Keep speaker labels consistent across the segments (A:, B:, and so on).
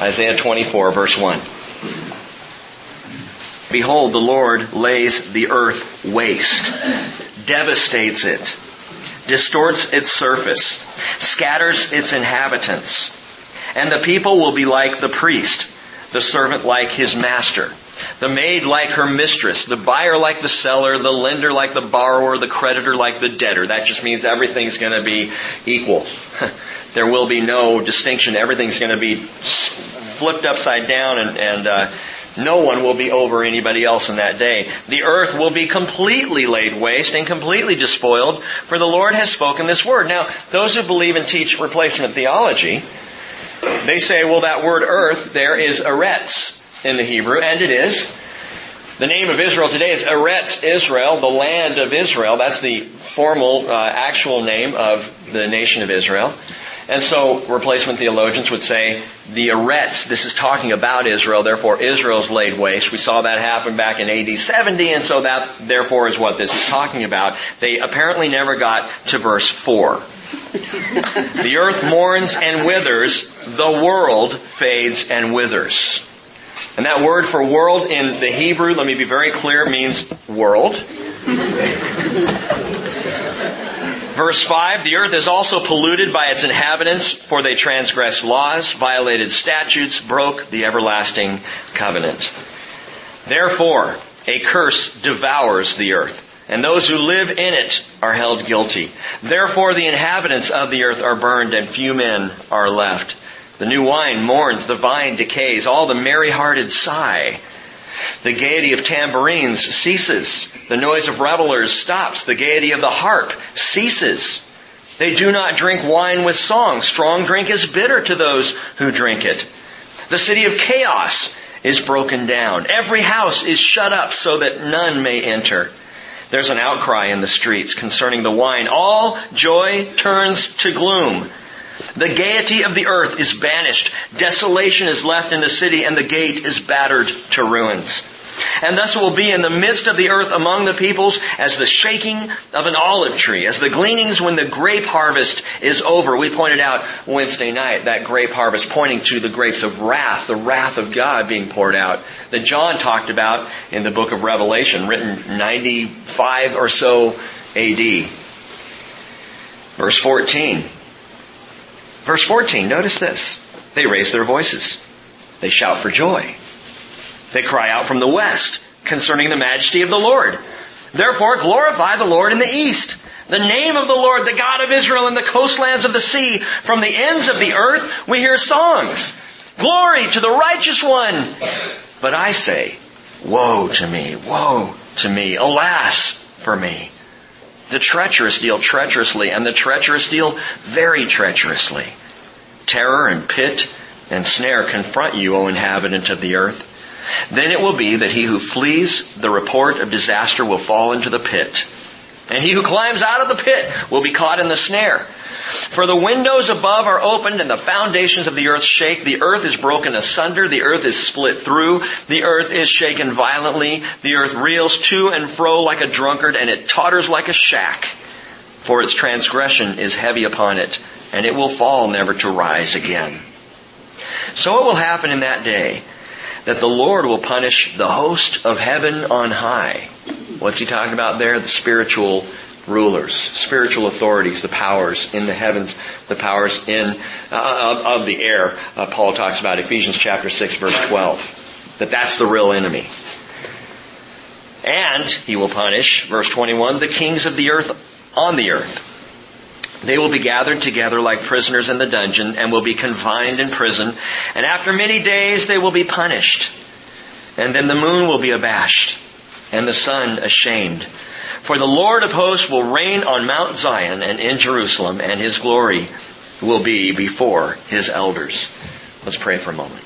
A: Isaiah 24 verse 1. Behold, the Lord lays the earth waste, devastates it, distorts its surface, scatters its inhabitants. And the people will be like the priest, the servant like his master, the maid like her mistress, the buyer like the seller, the lender like the borrower, the creditor like the debtor. That just means everything's going to be equal. there will be no distinction. Everything's going to be flipped upside down and, and uh, no one will be over anybody else in that day. The earth will be completely laid waste and completely despoiled, for the Lord has spoken this word. Now, those who believe and teach replacement theology, they say, well, that word earth there is eretz in the Hebrew, and it is. The name of Israel today is Eretz Israel, the land of Israel. That's the formal, uh, actual name of the nation of Israel. And so replacement theologians would say the Eretz, this is talking about Israel, therefore Israel's laid waste. We saw that happen back in AD 70, and so that therefore is what this is talking about. They apparently never got to verse 4. the earth mourns and withers, the world fades and withers. And that word for world in the Hebrew, let me be very clear, means world. Verse 5, the earth is also polluted by its inhabitants, for they transgressed laws, violated statutes, broke the everlasting covenant. Therefore, a curse devours the earth, and those who live in it are held guilty. Therefore, the inhabitants of the earth are burned, and few men are left. The new wine mourns, the vine decays, all the merry-hearted sigh. The gaiety of tambourines ceases. The noise of revelers stops. The gaiety of the harp ceases. They do not drink wine with song. Strong drink is bitter to those who drink it. The city of chaos is broken down. Every house is shut up so that none may enter. There's an outcry in the streets concerning the wine. All joy turns to gloom. The gaiety of the earth is banished. Desolation is left in the city and the gate is battered to ruins. And thus it will be in the midst of the earth among the peoples as the shaking of an olive tree, as the gleanings when the grape harvest is over. We pointed out Wednesday night that grape harvest pointing to the grapes of wrath, the wrath of God being poured out that John talked about in the book of Revelation, written 95 or so AD. Verse 14. Verse 14, notice this. They raise their voices. They shout for joy. They cry out from the west concerning the majesty of the Lord. Therefore glorify the Lord in the east. The name of the Lord, the God of Israel in the coastlands of the sea. From the ends of the earth we hear songs. Glory to the righteous one. But I say, woe to me, woe to me, alas for me. The treacherous deal treacherously, and the treacherous deal very treacherously. Terror and pit and snare confront you, O inhabitant of the earth. Then it will be that he who flees the report of disaster will fall into the pit. And he who climbs out of the pit will be caught in the snare. For the windows above are opened and the foundations of the earth shake. The earth is broken asunder. The earth is split through. The earth is shaken violently. The earth reels to and fro like a drunkard and it totters like a shack. For its transgression is heavy upon it and it will fall never to rise again. So it will happen in that day that the Lord will punish the host of heaven on high. What's he talking about there? The spiritual rulers, spiritual authorities, the powers in the heavens, the powers in uh, of, of, the air. Uh, Paul talks about Ephesians chapter 6 verse 12. That that's the real enemy. And he will punish, verse 21, the kings of the earth on the earth. They will be gathered together like prisoners in the dungeon and will be confined in prison. And after many days they will be punished. And then the moon will be abashed and the sun ashamed for the Lord of hosts will reign on Mount Zion and in Jerusalem, and his glory will be before his elders. Let's pray for a moment.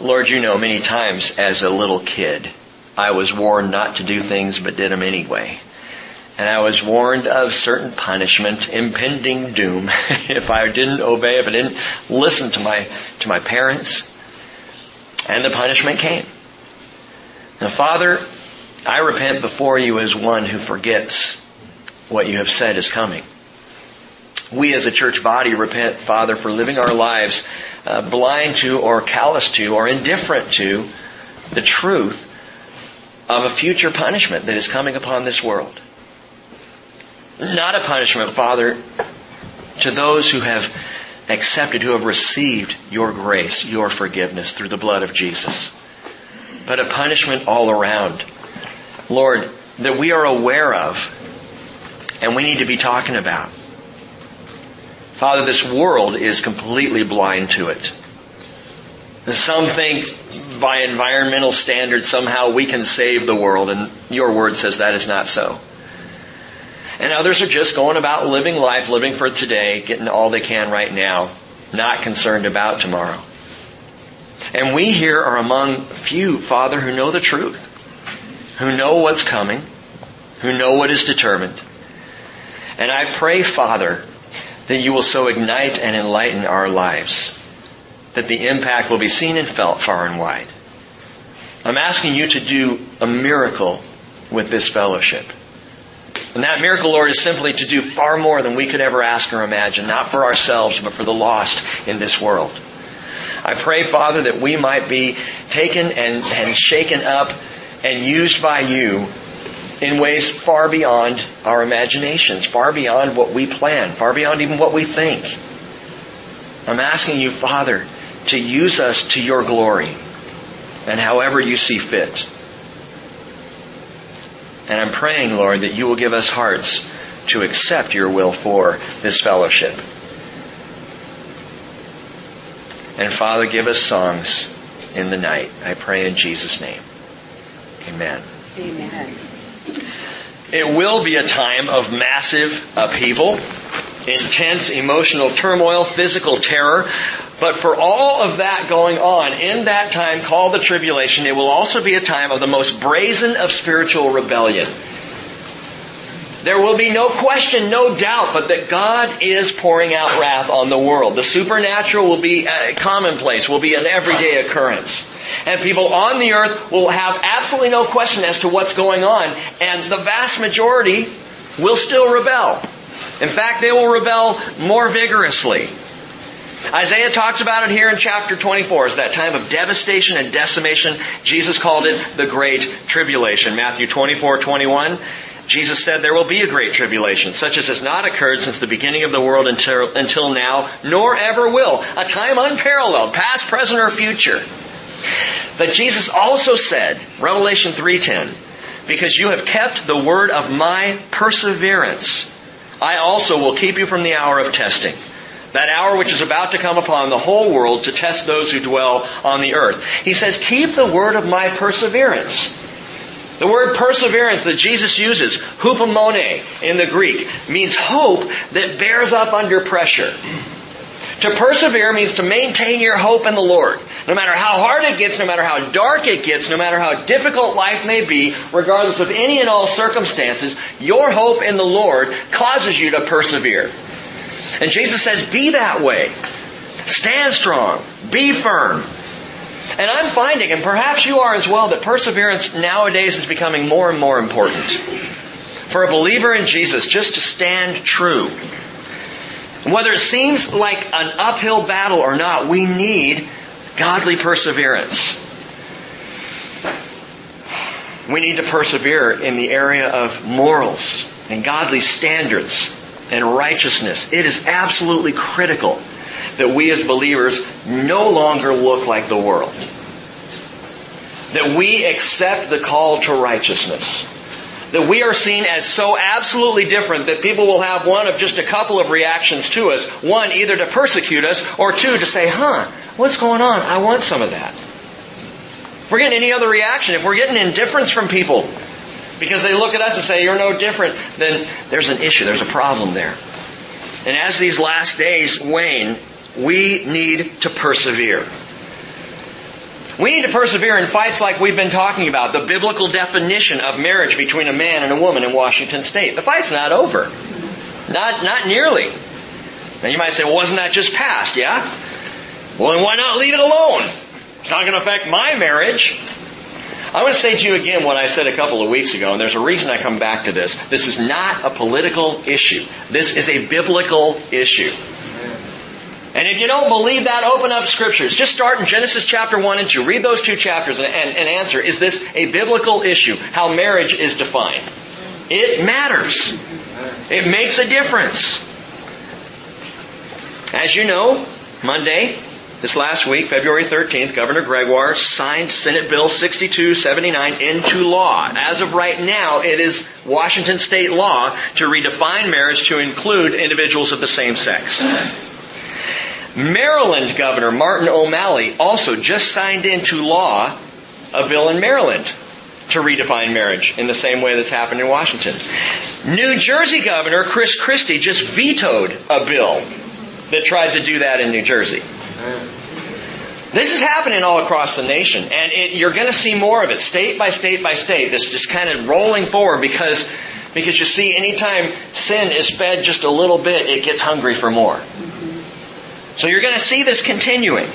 A: Lord, you know many times as a little kid, I was warned not to do things but did them anyway. And I was warned of certain punishment, impending doom, if I didn't obey, if I didn't listen to my, to my parents, and the punishment came. Now, Father, I repent before you as one who forgets what you have said is coming. we as a church body repent, Father, for living our lives uh, blind to or callous to or indifferent to the truth of a future punishment that is coming upon this world. Not a punishment, Father, to those who have accepted, who have received your grace, your forgiveness through the blood of Jesus, but a punishment all around. Lord, that we are aware of and we need to be talking about. Father, this world is completely blind to it. Some think by environmental standards somehow we can save the world, and your word says that is not so. And others are just going about living life, living for today, getting all they can right now, not concerned about tomorrow. And we here are among few, Father, who know the truth, who know what's coming, who know what is determined. And I pray, Father, that you will so ignite and enlighten our lives that the impact will be seen and felt far and wide. I'm asking you to do a miracle with this fellowship. And that miracle, Lord, is simply to do far more than we could ever ask or imagine, not for ourselves, but for the lost in this world. I pray, Father, that we might be taken and, and shaken up and used by you in ways far beyond our imaginations, far beyond what we plan, far beyond even what we think. I'm asking you, Father, to use us to your glory and however you see fit. And I'm praying, Lord, that you will give us hearts to accept your will for this fellowship. And Father, give us songs in the night. I pray in Jesus' name. Amen.
B: Amen.
A: It will be a time of massive upheaval, intense emotional turmoil, physical terror. But for all of that going on in that time called the tribulation, it will also be a time of the most brazen of spiritual rebellion. There will be no question, no doubt, but that God is pouring out wrath on the world. The supernatural will be uh, commonplace, will be an everyday occurrence. And people on the earth will have absolutely no question as to what's going on, and the vast majority will still rebel. In fact, they will rebel more vigorously. Isaiah talks about it here in chapter 24 as that time of devastation and decimation. Jesus called it the Great Tribulation. Matthew 24, 21. Jesus said there will be a great tribulation, such as has not occurred since the beginning of the world until, until now, nor ever will. A time unparalleled, past, present, or future. But Jesus also said, Revelation 3.10, because you have kept the word of my perseverance, I also will keep you from the hour of testing. That hour which is about to come upon the whole world to test those who dwell on the earth. He says, keep the word of my perseverance. The word perseverance that Jesus uses, hupomone in the Greek, means hope that bears up under pressure. To persevere means to maintain your hope in the Lord. No matter how hard it gets, no matter how dark it gets, no matter how difficult life may be, regardless of any and all circumstances, your hope in the Lord causes you to persevere. And Jesus says, be that way. Stand strong. Be firm. And I'm finding, and perhaps you are as well, that perseverance nowadays is becoming more and more important. For a believer in Jesus, just to stand true. Whether it seems like an uphill battle or not, we need godly perseverance. We need to persevere in the area of morals and godly standards and righteousness. It is absolutely critical that we as believers no longer look like the world. That we accept the call to righteousness. That we are seen as so absolutely different that people will have one of just a couple of reactions to us. One, either to persecute us, or two, to say, huh, what's going on? I want some of that. If we're getting any other reaction, if we're getting indifference from people, because they look at us and say, you're no different, then there's an issue, there's a problem there. And as these last days wane, we need to persevere. We need to persevere in fights like we've been talking about, the biblical definition of marriage between a man and a woman in Washington state. The fight's not over. Not, not nearly. Now you might say, well, wasn't that just passed? Yeah? Well, then why not leave it alone? It's not going to affect my marriage. I want to say to you again what I said a couple of weeks ago, and there's a reason I come back to this. This is not a political issue. This is a biblical issue. And if you don't believe that, open up scriptures. Just start in Genesis chapter 1 and 2. Read those two chapters and, and, and answer, is this a biblical issue? How marriage is defined. It matters. It makes a difference. As you know, Monday, this last week, February 13th, Governor Gregoire signed Senate Bill 6279 into law. As of right now, it is Washington state law to redefine marriage to include individuals of the same sex. Maryland Governor Martin O'Malley also just signed into law a bill in Maryland to redefine marriage in the same way that's happened in Washington. New Jersey Governor Chris Christie just vetoed a bill that tried to do that in New Jersey. This is happening all across the nation, and it, you're going to see more of it, state by state by state. This just kind of rolling forward because because you see, anytime sin is fed just a little bit, it gets hungry for more. So you're going to see this continuing.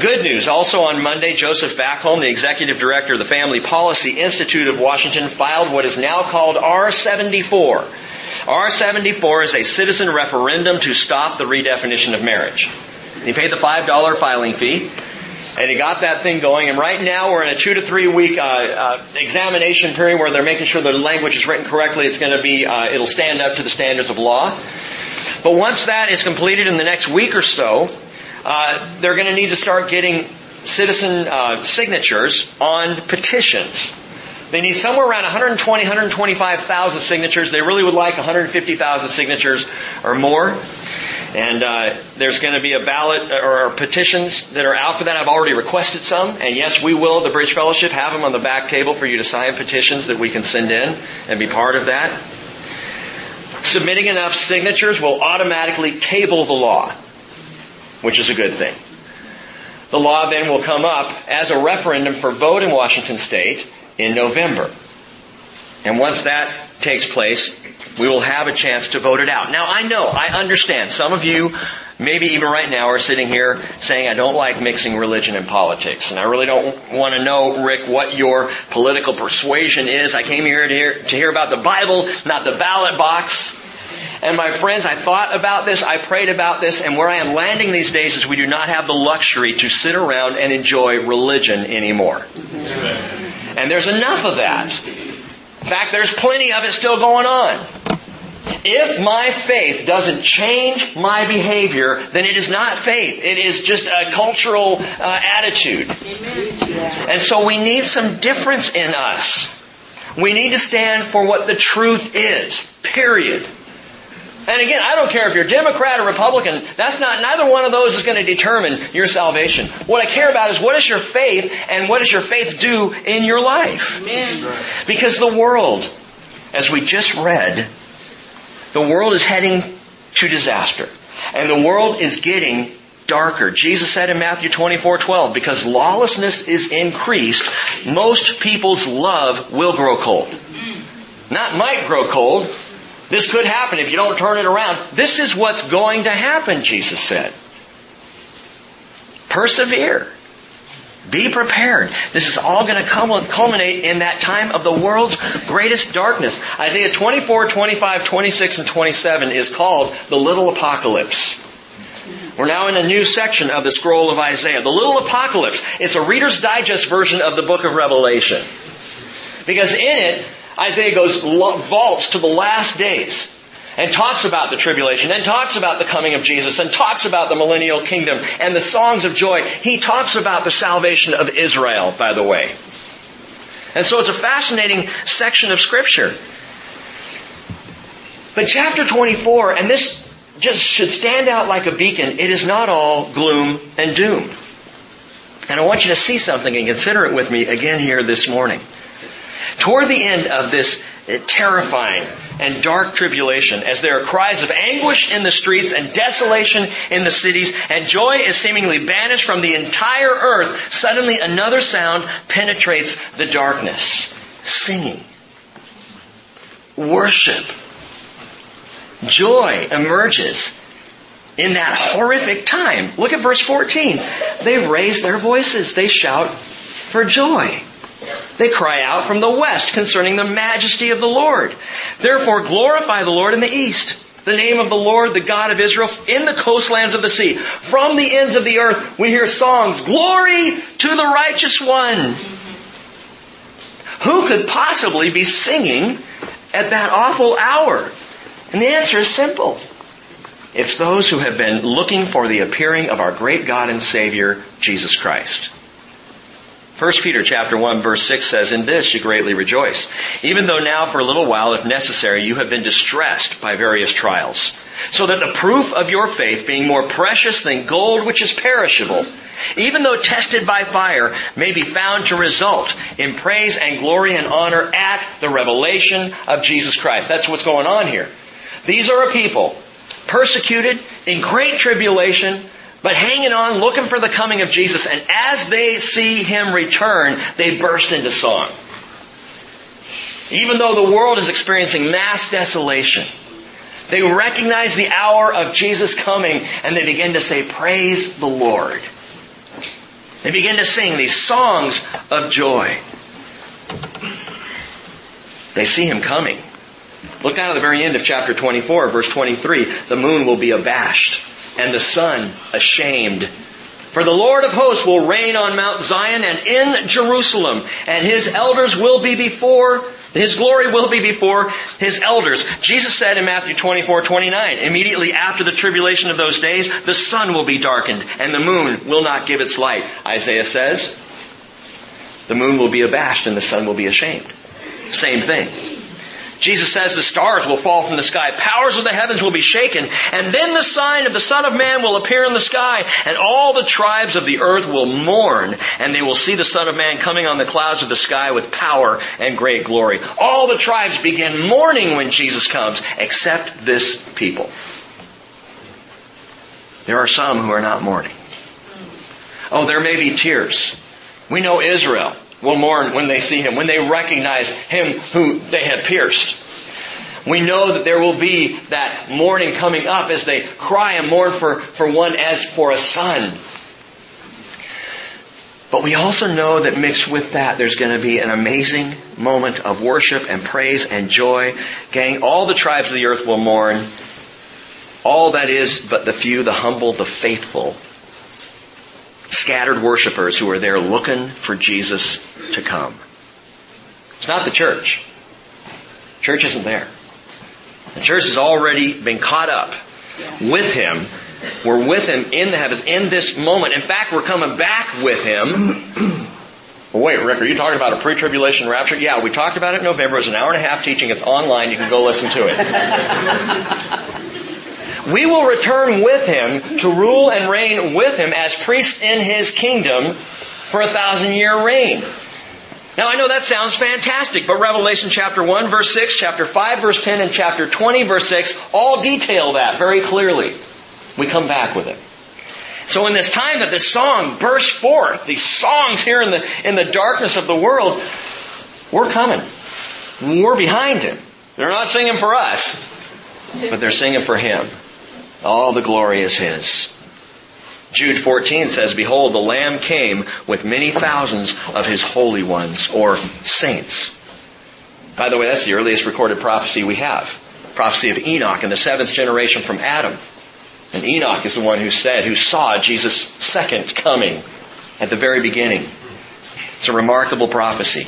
A: Good news. Also on Monday, Joseph Backholm, the executive director of the Family Policy Institute of Washington, filed what is now called R74. R74 is a citizen referendum to stop the redefinition of marriage. He paid the $5 filing fee, and he got that thing going. And right now, we're in a two to three week uh, uh, examination period where they're making sure the language is written correctly. It's going to be, uh, it'll stand up to the standards of law. But once that is completed in the next week or so, uh, they're going to need to start getting citizen uh, signatures on petitions. They need somewhere around 120, 125,000 signatures. They really would like 150,000 signatures or more. And uh, there's going to be a ballot or petitions that are out for that. I've already requested some, and yes, we will. The Bridge Fellowship have them on the back table for you to sign petitions that we can send in and be part of that. Submitting enough signatures will automatically table the law, which is a good thing. The law then will come up as a referendum for vote in Washington state in November. And once that takes place, we will have a chance to vote it out. Now I know, I understand. Some of you, maybe even right now, are sitting here saying, I don't like mixing religion and politics. And I really don't want to know, Rick, what your political persuasion is. I came here to hear, to hear about the Bible, not the ballot box. And my friends, I thought about this, I prayed about this, and where I am landing these days is we do not have the luxury to sit around and enjoy religion anymore. And there's enough of that. In fact, there's plenty of it still going on. If my faith doesn't change my behavior, then it is not faith. It is just a cultural uh, attitude. And so we need some difference in us. We need to stand for what the truth is. Period. And again, I don't care if you're Democrat or Republican. That's not, neither one of those is going to determine your salvation. What I care about is what is your faith and what does your faith do in your life? Amen. Because the world, as we just read, the world is heading to disaster. And the world is getting darker. Jesus said in Matthew 24, 12, because lawlessness is increased, most people's love will grow cold. Mm. Not might grow cold, this could happen if you don't turn it around. This is what's going to happen, Jesus said. Persevere. Be prepared. This is all going to culminate in that time of the world's greatest darkness. Isaiah 24, 25, 26, and 27 is called the Little Apocalypse. We're now in a new section of the scroll of Isaiah. The Little Apocalypse. It's a Reader's Digest version of the book of Revelation. Because in it, Isaiah goes, vaults to the last days and talks about the tribulation and talks about the coming of Jesus and talks about the millennial kingdom and the songs of joy. He talks about the salvation of Israel, by the way. And so it's a fascinating section of scripture. But chapter 24, and this just should stand out like a beacon, it is not all gloom and doom. And I want you to see something and consider it with me again here this morning. Toward the end of this uh, terrifying and dark tribulation, as there are cries of anguish in the streets and desolation in the cities, and joy is seemingly banished from the entire earth, suddenly another sound penetrates the darkness. Singing. Worship. Joy emerges in that horrific time. Look at verse 14. They raise their voices. They shout for joy. They cry out from the west concerning the majesty of the Lord. Therefore glorify the Lord in the east. The name of the Lord, the God of Israel, in the coastlands of the sea. From the ends of the earth, we hear songs, Glory to the righteous one. Who could possibly be singing at that awful hour? And the answer is simple. It's those who have been looking for the appearing of our great God and Savior, Jesus Christ. 1 Peter chapter 1 verse 6 says, In this you greatly rejoice, even though now for a little while, if necessary, you have been distressed by various trials, so that the proof of your faith, being more precious than gold which is perishable, even though tested by fire, may be found to result in praise and glory and honor at the revelation of Jesus Christ. That's what's going on here. These are a people persecuted in great tribulation, but hanging on, looking for the coming of Jesus. And as they see Him return, they burst into song. Even though the world is experiencing mass desolation, they recognize the hour of Jesus coming and they begin to say, praise the Lord. They begin to sing these songs of joy. They see Him coming. Look down at the very end of chapter 24, verse 23. The moon will be abashed and the sun ashamed. For the Lord of hosts will reign on Mount Zion and in Jerusalem, and his elders will be before his glory will be before his elders. Jesus said in Matthew 24, 29, immediately after the tribulation of those days, the sun will be darkened and the moon will not give its light. Isaiah says, the moon will be abashed and the sun will be ashamed. Same thing. Jesus says the stars will fall from the sky, powers of the heavens will be shaken, and then the sign of the Son of Man will appear in the sky, and all the tribes of the earth will mourn, and they will see the Son of Man coming on the clouds of the sky with power and great glory. All the tribes begin mourning when Jesus comes, except this people. There are some who are not mourning. Oh, there may be tears. We know Israel will mourn when they see him, when they recognize him who they have pierced. We know that there will be that mourning coming up as they cry and mourn for, for one as for a son. But we also know that mixed with that, there's going to be an amazing moment of worship and praise and joy. Gang, all the tribes of the earth will mourn. All that is but the few, the humble, the faithful scattered worshipers who are there looking for Jesus to come. It's not the church. Church isn't there. The church has already been caught up with Him. We're with Him in the heavens in this moment. In fact, we're coming back with Him. Wait, Rick, are you talking about a pre-tribulation rapture? Yeah, we talked about it in November. It was an hour and a half teaching. It's online. You can go listen to it. we will return with him to rule and reign with him as priests in his kingdom for a thousand year reign. Now I know that sounds fantastic, but Revelation chapter 1 verse 6, chapter 5 verse 10, and chapter 20 verse 6 all detail that very clearly. We come back with it. So in this time that this song bursts forth, these songs here in the, in the darkness of the world, we're coming. We're behind him. They're not singing for us, but they're singing for him. All the glory is His. Jude 14 says, Behold, the Lamb came with many thousands of His holy ones, or saints. By the way, that's the earliest recorded prophecy we have. Prophecy of Enoch in the seventh generation from Adam. And Enoch is the one who said, who saw Jesus' second coming at the very beginning. It's a remarkable prophecy.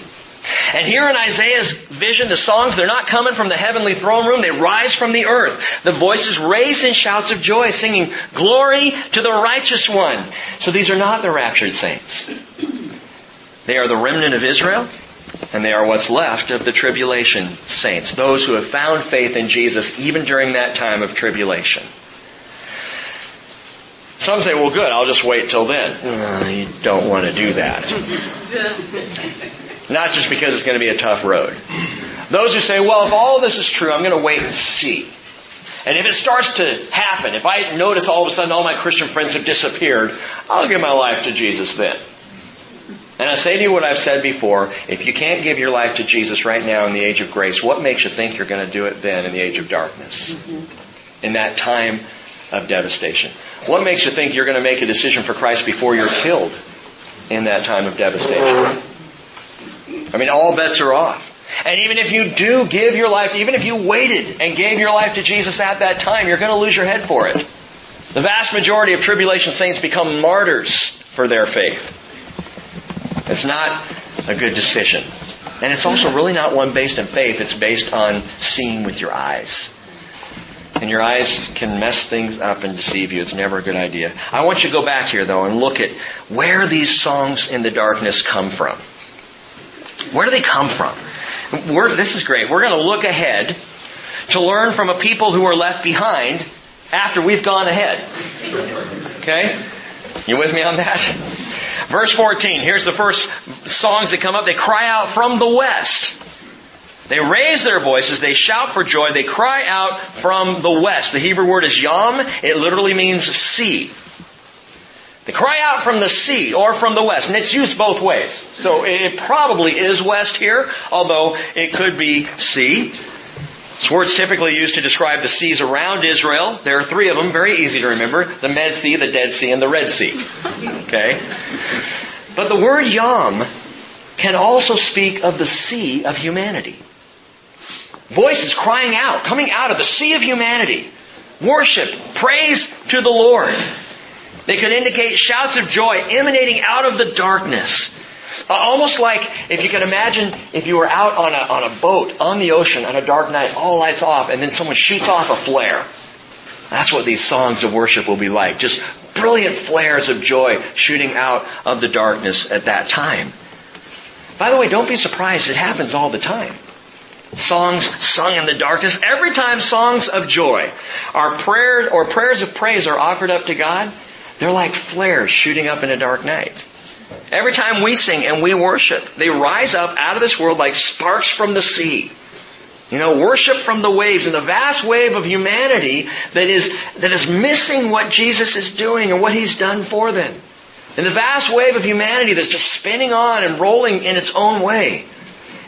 A: And here in Isaiah's vision, the songs, they're not coming from the heavenly throne room, they rise from the earth. The voices raised in shouts of joy, singing, Glory to the righteous one. So these are not the raptured saints. They are the remnant of Israel, and they are what's left of the tribulation saints, those who have found faith in Jesus even during that time of tribulation. Some say, well good, I'll just wait till then. Uh, you don't want to do that. Not just because it's going to be a tough road. Those who say, well, if all this is true, I'm going to wait and see. And if it starts to happen, if I notice all of a sudden all my Christian friends have disappeared, I'll give my life to Jesus then. And I say to you what I've said before, if you can't give your life to Jesus right now in the age of grace, what makes you think you're going to do it then in the age of darkness? Mm-hmm. In that time of devastation. What makes you think you're going to make a decision for Christ before you're killed? in that time of devastation. I mean, all bets are off. And even if you do give your life, even if you waited and gave your life to Jesus at that time, you're going to lose your head for it. The vast majority of tribulation saints become martyrs for their faith. It's not a good decision. And it's also really not one based in faith, it's based on seeing with your eyes. And your eyes can mess things up and deceive you. It's never a good idea. I want you to go back here though and look at where these songs in the darkness come from. Where do they come from? We're, this is great. We're going to look ahead to learn from a people who are left behind after we've gone ahead. Okay? You with me on that? Verse 14, here's the first songs that come up. They cry out from the west. They raise their voices, they shout for joy, they cry out from the west. The Hebrew word is yam, it literally means sea. They cry out from the sea or from the west, and it's used both ways. So it probably is west here, although it could be sea. This word's typically used to describe the seas around Israel. There are three of them, very easy to remember. The Med Sea, the Dead Sea, and the Red Sea. Okay? But the word Yam can also speak of the sea of humanity. Voices crying out, coming out of the sea of humanity. Worship, praise to the Lord. They could indicate shouts of joy emanating out of the darkness. Uh, almost like if you can imagine if you were out on a, on a boat on the ocean on a dark night, all lights off, and then someone shoots off a flare. That's what these songs of worship will be like. Just brilliant flares of joy shooting out of the darkness at that time. By the way, don't be surprised. It happens all the time. Songs sung in the darkness. Every time songs of joy are prayers or prayers of praise are offered up to God, they're like flares shooting up in a dark night. Every time we sing and we worship, they rise up out of this world like sparks from the sea. You know, worship from the waves and the vast wave of humanity that is, that is missing what Jesus is doing and what He's done for them. And the vast wave of humanity that's just spinning on and rolling in its own way.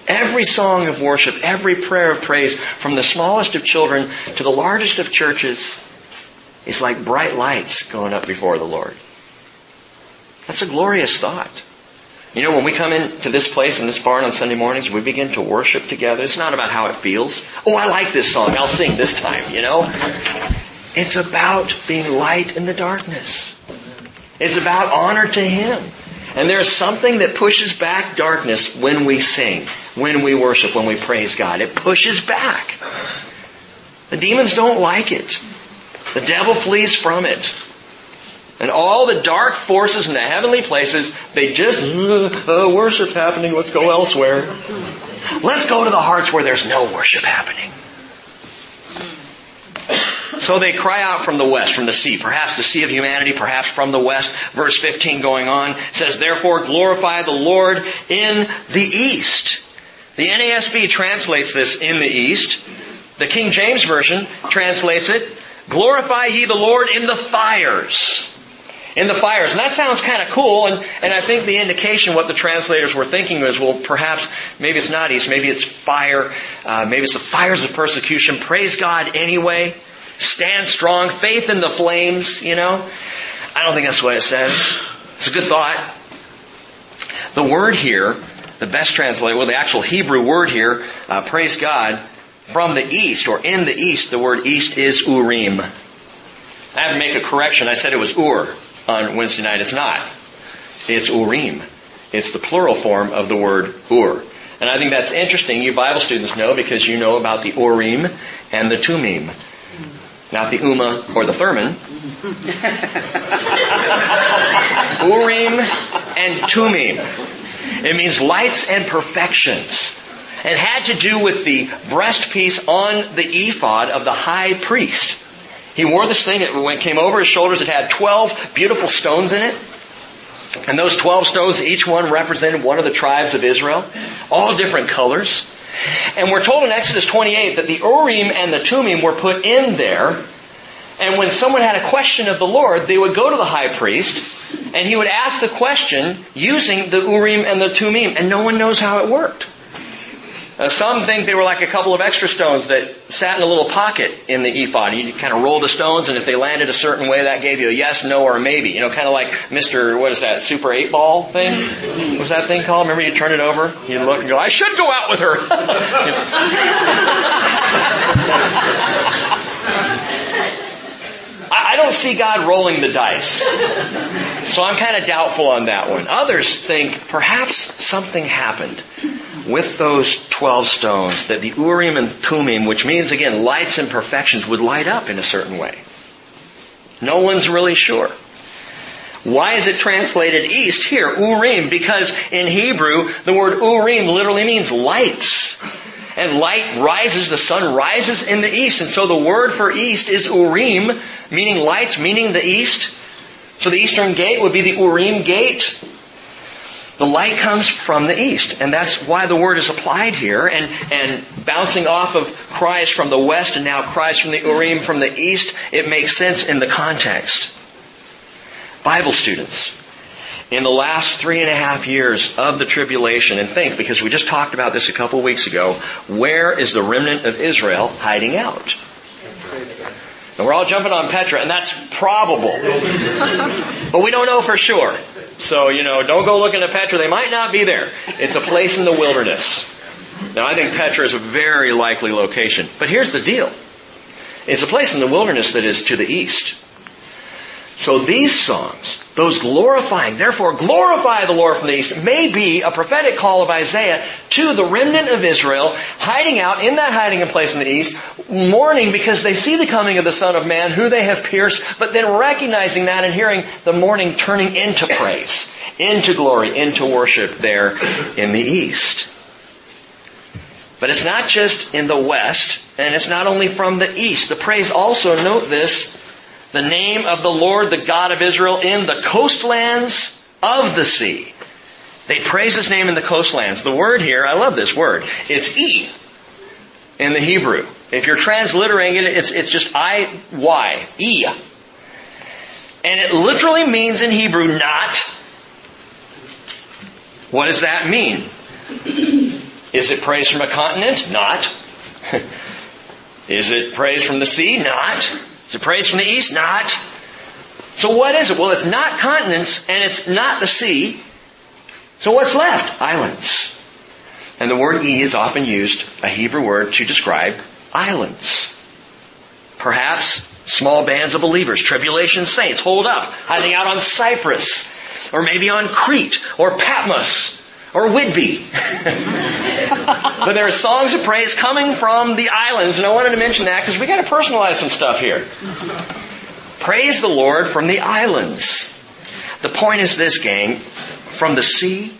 A: Every song of worship, every prayer of praise, from the smallest of children to the largest of churches, is like bright lights going up before the Lord. That's a glorious thought. You know, when we come into this place in this barn on Sunday mornings, we begin to worship together. It's not about how it feels. Oh, I like this song. I'll sing this time, you know? It's about being light in the darkness. It's about honor to Him. And there's something that pushes back darkness when we sing, when we worship, when we praise God. It pushes back. The demons don't like it. The devil flees from it. And all the dark forces in the heavenly places, they just, uh, worship happening, let's go elsewhere. Let's go to the hearts where there's no worship happening. So they cry out from the west, from the sea, perhaps the sea of humanity, perhaps from the west. Verse 15 going on says, Therefore glorify the Lord in the east. The NASB translates this in the east. The King James Version translates it, Glorify ye the Lord in the fires. In the fires. And that sounds kind of cool, and, and I think the indication what the translators were thinking was, well, perhaps, maybe it's not east, maybe it's fire, uh, maybe it's the fires of persecution. Praise God anyway. Stand strong. Faith in the flames, you know. I don't think that's what it says. It's a good thought. The word here, the best translated, well, the actual Hebrew word here, uh, praise God, from the east or in the east. The word east is Urim. I have to make a correction. I said it was Ur on Wednesday night. It's not. It's Urim. It's the plural form of the word Ur. And I think that's interesting. You Bible students know because you know about the Urim and the Thummim. Not the Uma or the Thurman. Urim and Thummim. It means lights and perfections. It had to do with the breastpiece on the ephod of the high priest. He wore this thing, it came over his shoulders, it had 12 beautiful stones in it. And those 12 stones, each one represented one of the tribes of Israel, all different colors. And we're told in Exodus 28 that the Urim and the Thummim were put in there. And when someone had a question of the Lord, they would go to the high priest and he would ask the question using the Urim and the Thummim. And no one knows how it worked. Uh, some think they were like a couple of extra stones that sat in a little pocket in the ephod. You kind of roll the stones, and if they landed a certain way, that gave you a yes, no, or a maybe. You know, kind of like Mr. What is that? Super eight ball thing? What was that thing called? Remember, you turn it over, you look and go, "I should go out with her." I don't see God rolling the dice. So I'm kind of doubtful on that one. Others think perhaps something happened with those 12 stones that the Urim and Thummim, which means again lights and perfections, would light up in a certain way. No one's really sure. Why is it translated east here, Urim? Because in Hebrew, the word Urim literally means lights. And light rises, the sun rises in the east. And so the word for east is Urim, meaning lights, meaning the east. So the eastern gate would be the Urim gate. The light comes from the east, and that's why the word is applied here, and, and bouncing off of cries from the west and now cries from the Urim from the east, it makes sense in the context. Bible students, in the last three and a half years of the tribulation, and think, because we just talked about this a couple weeks ago, where is the remnant of Israel hiding out? And we're all jumping on Petra, and that's probable. but we don't know for sure. So, you know, don't go looking at Petra. They might not be there. It's a place in the wilderness. Now, I think Petra is a very likely location. But here's the deal. It's a place in the wilderness that is to the east. So these songs, those glorifying, therefore glorify the Lord from the east, may be a prophetic call of Isaiah to the remnant of Israel, hiding out in that hiding place in the east, mourning because they see the coming of the Son of Man, who they have pierced, but then recognizing that and hearing the mourning turning into praise, into glory, into worship there in the east. But it's not just in the west, and it's not only from the east. The praise also, note this, the name of the Lord, the God of Israel, in the coastlands of the sea. They praise his name in the coastlands. The word here, I love this word. It's E in the Hebrew. If you're transliterating it, it's, it's just I, Y, E. And it literally means in Hebrew, not. What does that mean? Is it praise from a continent? Not. Is it praise from the sea? Not. Is it praise from the east? Not. So what is it? Well, it's not continents and it's not the sea. So what's left? Islands. And the word E is often used, a Hebrew word, to describe islands. Perhaps small bands of believers, tribulation saints, hold up, hiding out on Cyprus, or maybe on Crete, or Patmos, or Whidbey. but there are songs of praise coming from the islands, and I wanted to mention that because we got to personalize some stuff here. Praise the Lord from the islands. The point is this, gang, from the sea,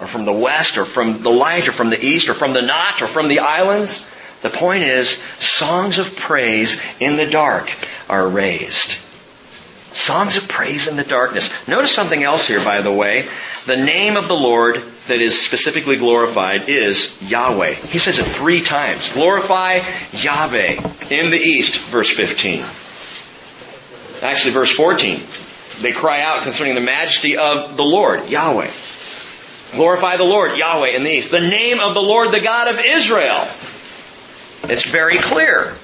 A: or from the west, or from the light, or from the east, or from the not, or from the islands, the point is songs of praise in the dark are raised. Songs of praise in the darkness. Notice something else here, by the way. The name of the Lord that is specifically glorified is Yahweh. He says it three times. Glorify Yahweh in the east, verse 15. Actually, verse 14. They cry out concerning the majesty of the Lord, Yahweh. Glorify the Lord, Yahweh in the east. The name of the Lord, the God of Israel. It's very clear.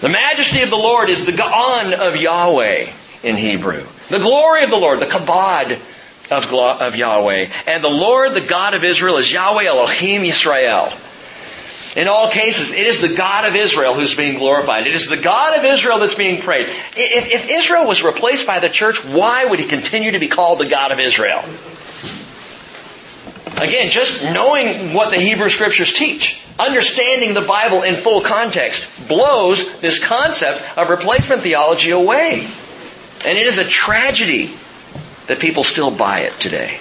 A: The majesty of the Lord is the Ga'an of Yahweh in Hebrew. The glory of the Lord, the kabod of, of Yahweh. And the Lord, the God of Israel, is Yahweh Elohim Yisrael. In all cases, it is the God of Israel who's being glorified. It is the God of Israel that's being prayed. If, if Israel was replaced by the church, why would he continue to be called the God of Israel? Again, just knowing what the Hebrew scriptures teach, understanding the Bible in full context, blows this concept of replacement theology away. And it is a tragedy that people still buy it today.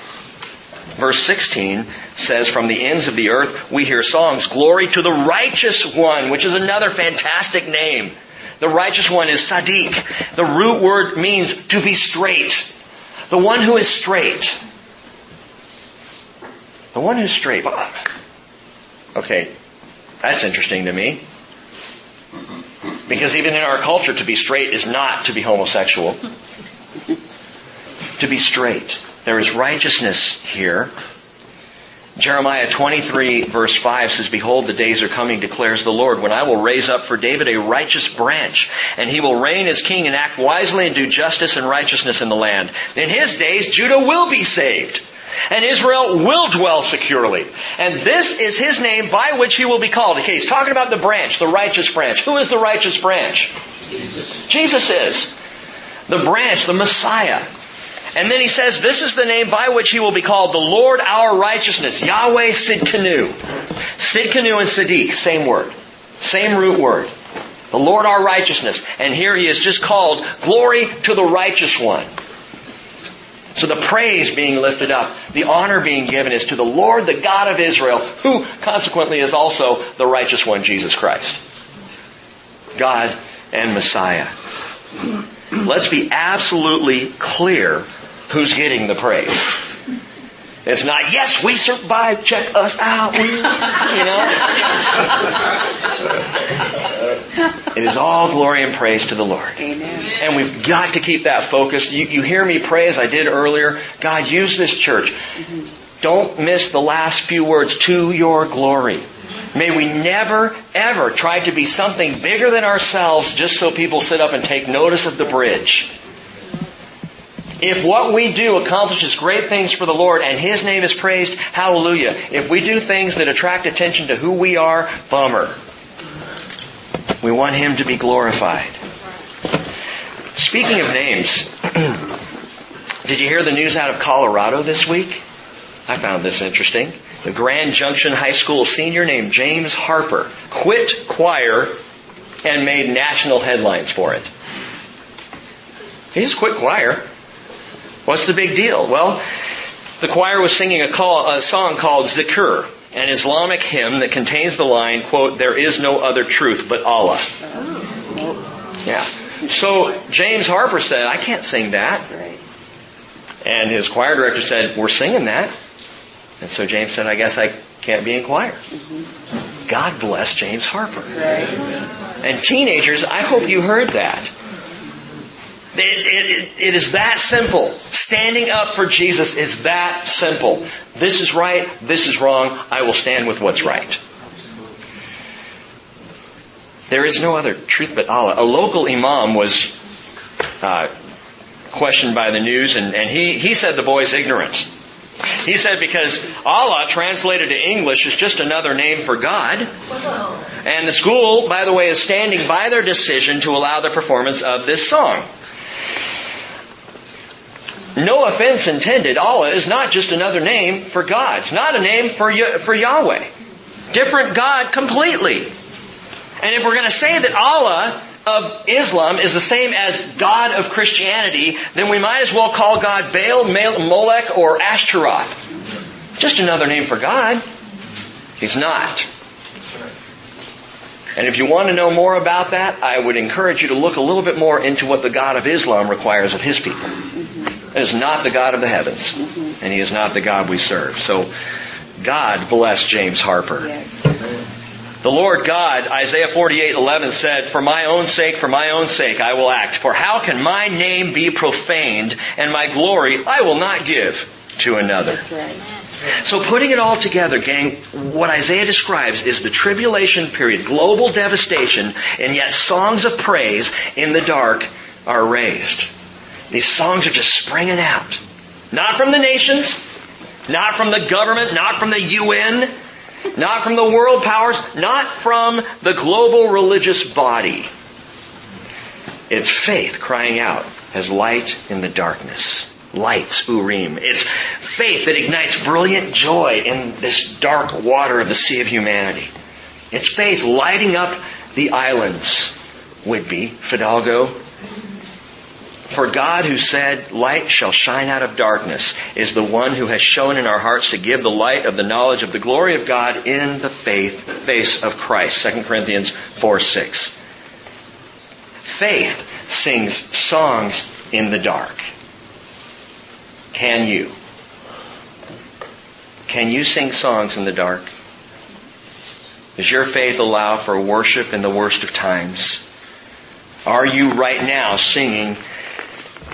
A: Verse 16 says, From the ends of the earth we hear songs, Glory to the righteous one, which is another fantastic name. The righteous one is Sadiq. The root word means to be straight. The one who is straight. The one who's straight. Okay, that's interesting to me. Because even in our culture, to be straight is not to be homosexual. to be straight. There is righteousness here. Jeremiah 23 verse 5 says, Behold, the days are coming, declares the Lord, when I will raise up for David a righteous branch, and he will reign as king and act wisely and do justice and righteousness in the land. In his days, Judah will be saved, and Israel will dwell securely. And this is his name by which he will be called. Okay, he's talking about the branch, the righteous branch. Who is the righteous branch? Jesus, Jesus is. The branch, the Messiah. And then he says, this is the name by which he will be called the Lord our righteousness. Yahweh Sidkenu. Sidkenu and Siddiq, same word. Same root word. The Lord our righteousness. And here he is just called glory to the righteous one. So the praise being lifted up, the honor being given is to the Lord, the God of Israel, who consequently is also the righteous one, Jesus Christ. God and Messiah. Let's be absolutely clear who's getting the praise. It's not, yes, we survived, check us out, you know? it is all glory and praise to the Lord. Amen. And we've got to keep that focus. You, you hear me pray as I did earlier. God, use this church. Mm-hmm. Don't miss the last few words, to your glory. May we never, ever try to be something bigger than ourselves just so people sit up and take notice of the bridge. If what we do accomplishes great things for the Lord and His name is praised, hallelujah. If we do things that attract attention to who we are, bummer. We want Him to be glorified. Speaking of names, did you hear the news out of Colorado this week? I found this interesting. The Grand Junction High School senior named James Harper quit choir and made national headlines for it. He just quit choir. What's the big deal? Well, the choir was singing a, call, a song called Zikr, an Islamic hymn that contains the line, quote, there is no other truth but Allah. Yeah. So James Harper said, I can't sing that. And his choir director said, we're singing that. And so James said, I guess I can't be in choir. God bless James Harper. And teenagers, I hope you heard that. It, it, it is that simple. Standing up for Jesus is that simple. This is right, this is wrong, I will stand with what's right. There is no other truth but Allah. A local imam was uh, questioned by the news, and, and he, he said the boy's ignorance. He said because Allah translated to English is just another name for God. And the school, by the way, is standing by their decision to allow the performance of this song. No offense intended. Allah is not just another name for God. It's not a name for, for Yahweh. Different God completely. And if we're going to say that Allah of Islam is the same as God of Christianity, then we might as well call God Baal, Molech, or Ashtaroth. Just another name for God. He's not. And if you want to know more about that, I would encourage you to look a little bit more into what the God of Islam requires of his people. Is not the God of the heavens, mm-hmm. and he is not the God we serve. So, God bless James Harper. The Lord God, Isaiah 48:11 said, "For my own sake, for my own sake I will act. For how can my name be profaned and my glory I will not give to another?" So putting it all together, gang, what Isaiah describes is the tribulation period, global devastation, and yet songs of praise in the dark are raised. These songs are just springing out. Not from the nations, not from the government, not from the UN, not from the world powers, not from the global religious body. It's faith crying out as light in the darkness. Lights, Urim. It's faith that ignites brilliant joy in this dark water of the sea of humanity. It's faith lighting up the islands. Would be Fidalgo, for God who said, light shall shine out of darkness, is the one who has shown in our hearts to give the light of the knowledge of the glory of God in the faith, face of Christ. 2 Corinthians 4, 6. Faith sings songs in the dark. Can you? Can you sing songs in the dark? Does your faith allow for worship in the worst of times? Are you right now singing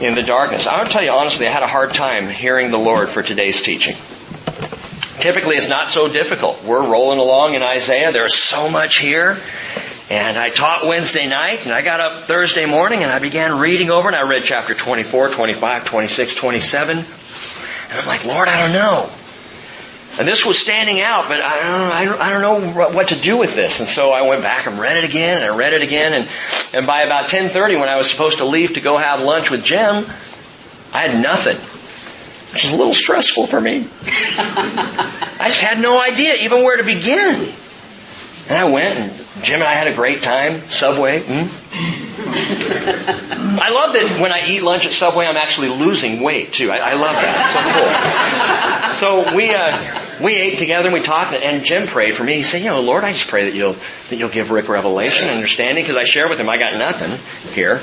A: in the darkness. I want to tell you honestly, I had a hard time hearing the Lord for today's teaching. typically it's not so difficult. We're rolling along in Isaiah. There's so much here. And I taught Wednesday night and I got up Thursday morning and I began reading over and I read chapter 24, 25, 26, 27. And I'm like, Lord, I don't know. And this was standing out, but I don't, I don't, I don't know what to do with this. And so I went back and read it again and I read it again. And, and by about 10.30 when I was supposed to leave to go have lunch with Jim, I had nothing. Which is a little stressful for me. I just had no idea even where to begin. And I went and Jim and I had a great time. Subway. Mm. I love that when I eat lunch at Subway, I'm actually losing weight too. I, I love that. So cool. So we uh, we ate together and we talked, and Jim prayed for me. He said, "You know, Lord, I just pray that you'll that you'll give Rick revelation, and understanding, because I share with him I got nothing here."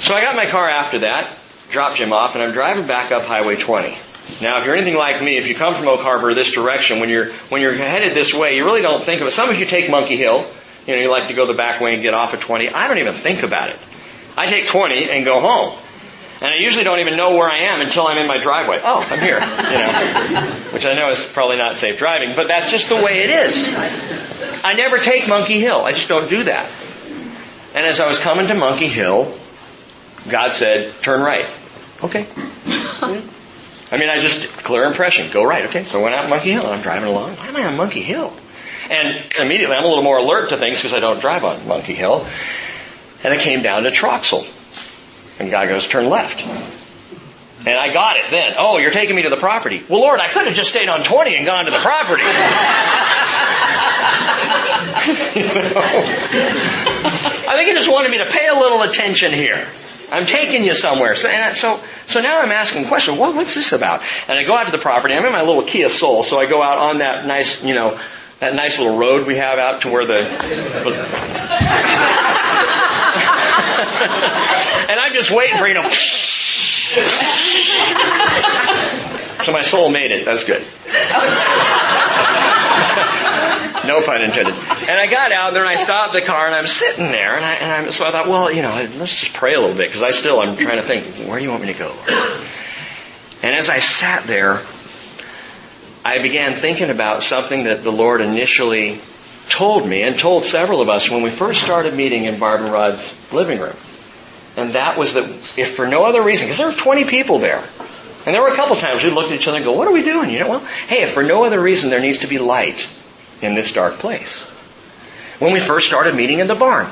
A: So I got my car after that, dropped Jim off, and I'm driving back up Highway 20. Now, if you're anything like me, if you come from Oak Harbor this direction, when you're when you're headed this way, you really don't think of it. Some of you take Monkey Hill. You know, you like to go the back way and get off at 20. I don't even think about it. I take 20 and go home. And I usually don't even know where I am until I'm in my driveway. Oh, I'm here. You know, which I know is probably not safe driving, but that's just the way it is. I never take Monkey Hill. I just don't do that. And as I was coming to Monkey Hill, God said, turn right. Okay. I mean, I just, clear impression, go right. Okay, so I went out Monkey Hill and I'm driving along. Why am I on Monkey Hill? And immediately I'm a little more alert to things because I don't drive on Monkey Hill. And I came down to Troxel. And God goes, turn left. And I got it then. Oh, you're taking me to the property. Well, Lord, I could have just stayed on 20 and gone to the property. I think he just wanted me to pay a little attention here. I'm taking you somewhere. So, so, so now I'm asking the question, what, what's this about? And I go out to the property. I'm in my little Kia Soul, so I go out on that nice, you know, that nice little road we have out to where the. and I'm just waiting for you know. so my soul made it. That's good. no pun intended. And I got out there and I stopped the car and I'm sitting there and I, and I so I thought, well, you know, let's just pray a little bit because I still I'm trying to think, where do you want me to go? And as I sat there, I began thinking about something that the Lord initially told me and told several of us when we first started meeting in Barb and Rod's living room. And that was that if for no other reason, because there were 20 people there, and there were a couple times we looked at each other and go, what are we doing? You know, well, hey, if for no other reason, there needs to be light in this dark place. When we first started meeting in the barn,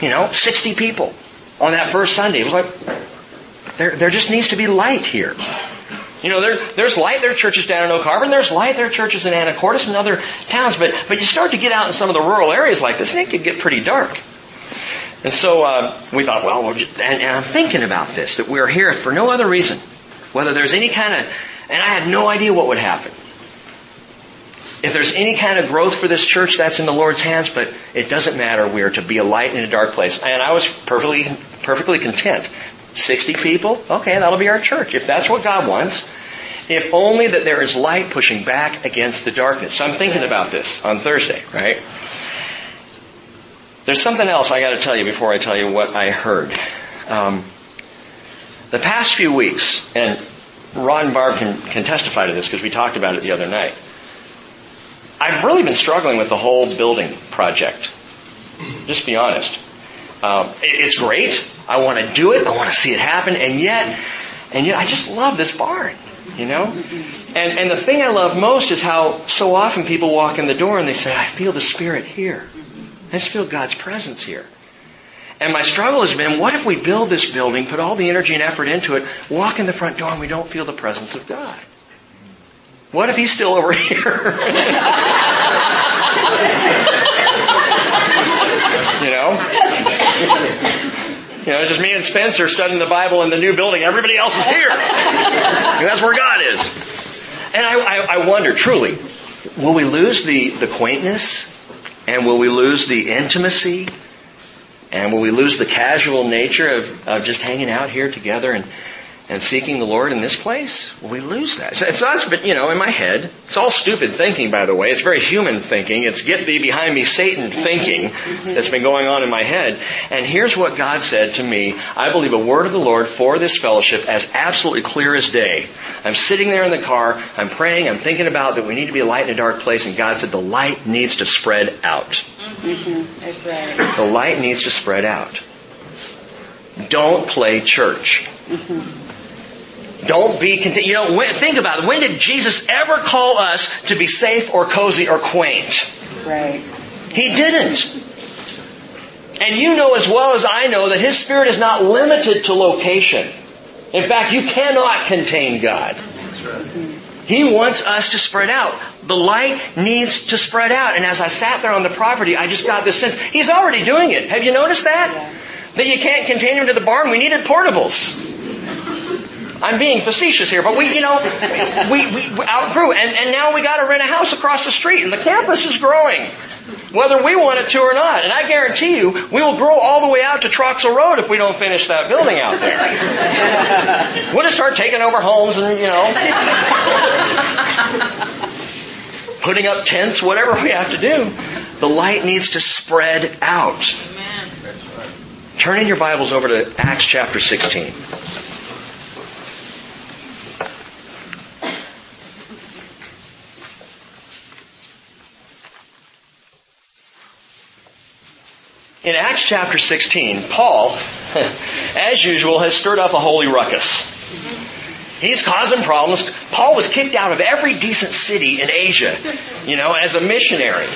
A: you know, 60 people on that first Sunday. It was like, there, there just needs to be light here. You know, there, there's light. There are churches down in Oak Harbor, and there's light. There are churches in Anacortes and other towns. But, but you start to get out in some of the rural areas like this, and it could get pretty dark. And so uh, we thought, well, we'll just, and, and I'm thinking about this, that we're here for no other reason whether there's any kind of, and I had no idea what would happen. If there's any kind of growth for this church, that's in the Lord's hands, but it doesn't matter. We are to be a light in a dark place. And I was perfectly, perfectly content. 60 people? Okay, that'll be our church. If that's what God wants. If only that there is light pushing back against the darkness. So I'm thinking about this on Thursday, right? There's something else I gotta tell you before I tell you what I heard. Um, the past few weeks, and Ron and Barb can, can testify to this because we talked about it the other night. I've really been struggling with the whole building project. Just be honest. Um, it, it's great. I want to do it. I want to see it happen. And yet, and yet, I just love this barn. You know? And, and the thing I love most is how so often people walk in the door and they say, I feel the Spirit here. I just feel God's presence here. And my struggle has been, what if we build this building, put all the energy and effort into it, walk in the front door and we don't feel the presence of God? What if he's still over here? you know? You know, it's just me and Spencer studying the Bible in the new building. Everybody else is here. That's where God is. And I, I, I wonder, truly, will we lose the, the quaintness? And will we lose the intimacy? And will we lose the casual nature of, of just hanging out here together? And, and seeking the Lord in this place, we lose that. So, so that's been, you know, in my head. It's all stupid thinking, by the way. It's very human thinking. It's get thee behind me, Satan thinking that's been going on in my head. And here's what God said to me. I believe a word of the Lord for this fellowship as absolutely clear as day. I'm sitting there in the car. I'm praying. I'm thinking about that we need to be a light in a dark place. And God said the light needs to spread out.
B: Mm-hmm. That's right.
A: The light needs to spread out. Don't play church.
B: Mm-hmm.
A: Don't be content. You know, when, think about it. When did Jesus ever call us to be safe or cozy or quaint?
B: Right.
A: He didn't. And you know as well as I know that His Spirit is not limited to location. In fact, you cannot contain God. He wants us to spread out. The light needs to spread out. And as I sat there on the property, I just got this sense. He's already doing it. Have you noticed that?
B: Yeah.
A: That you can't contain him to the barn. We needed portables. I'm being facetious here, but we, you know, we, we outgrew, and, and now we got to rent a house across the street, and the campus is growing, whether we want it to or not. And I guarantee you, we will grow all the way out to Troxel Road if we don't finish that building out there. we'll just start taking over homes, and you know, putting up tents, whatever we have to do. The light needs to spread out.
C: Amen.
A: Turn in your Bibles over to Acts chapter 16. In Acts chapter 16, Paul, as usual, has stirred up a holy ruckus. He's causing problems. Paul was kicked out of every decent city in Asia, you know, as a missionary.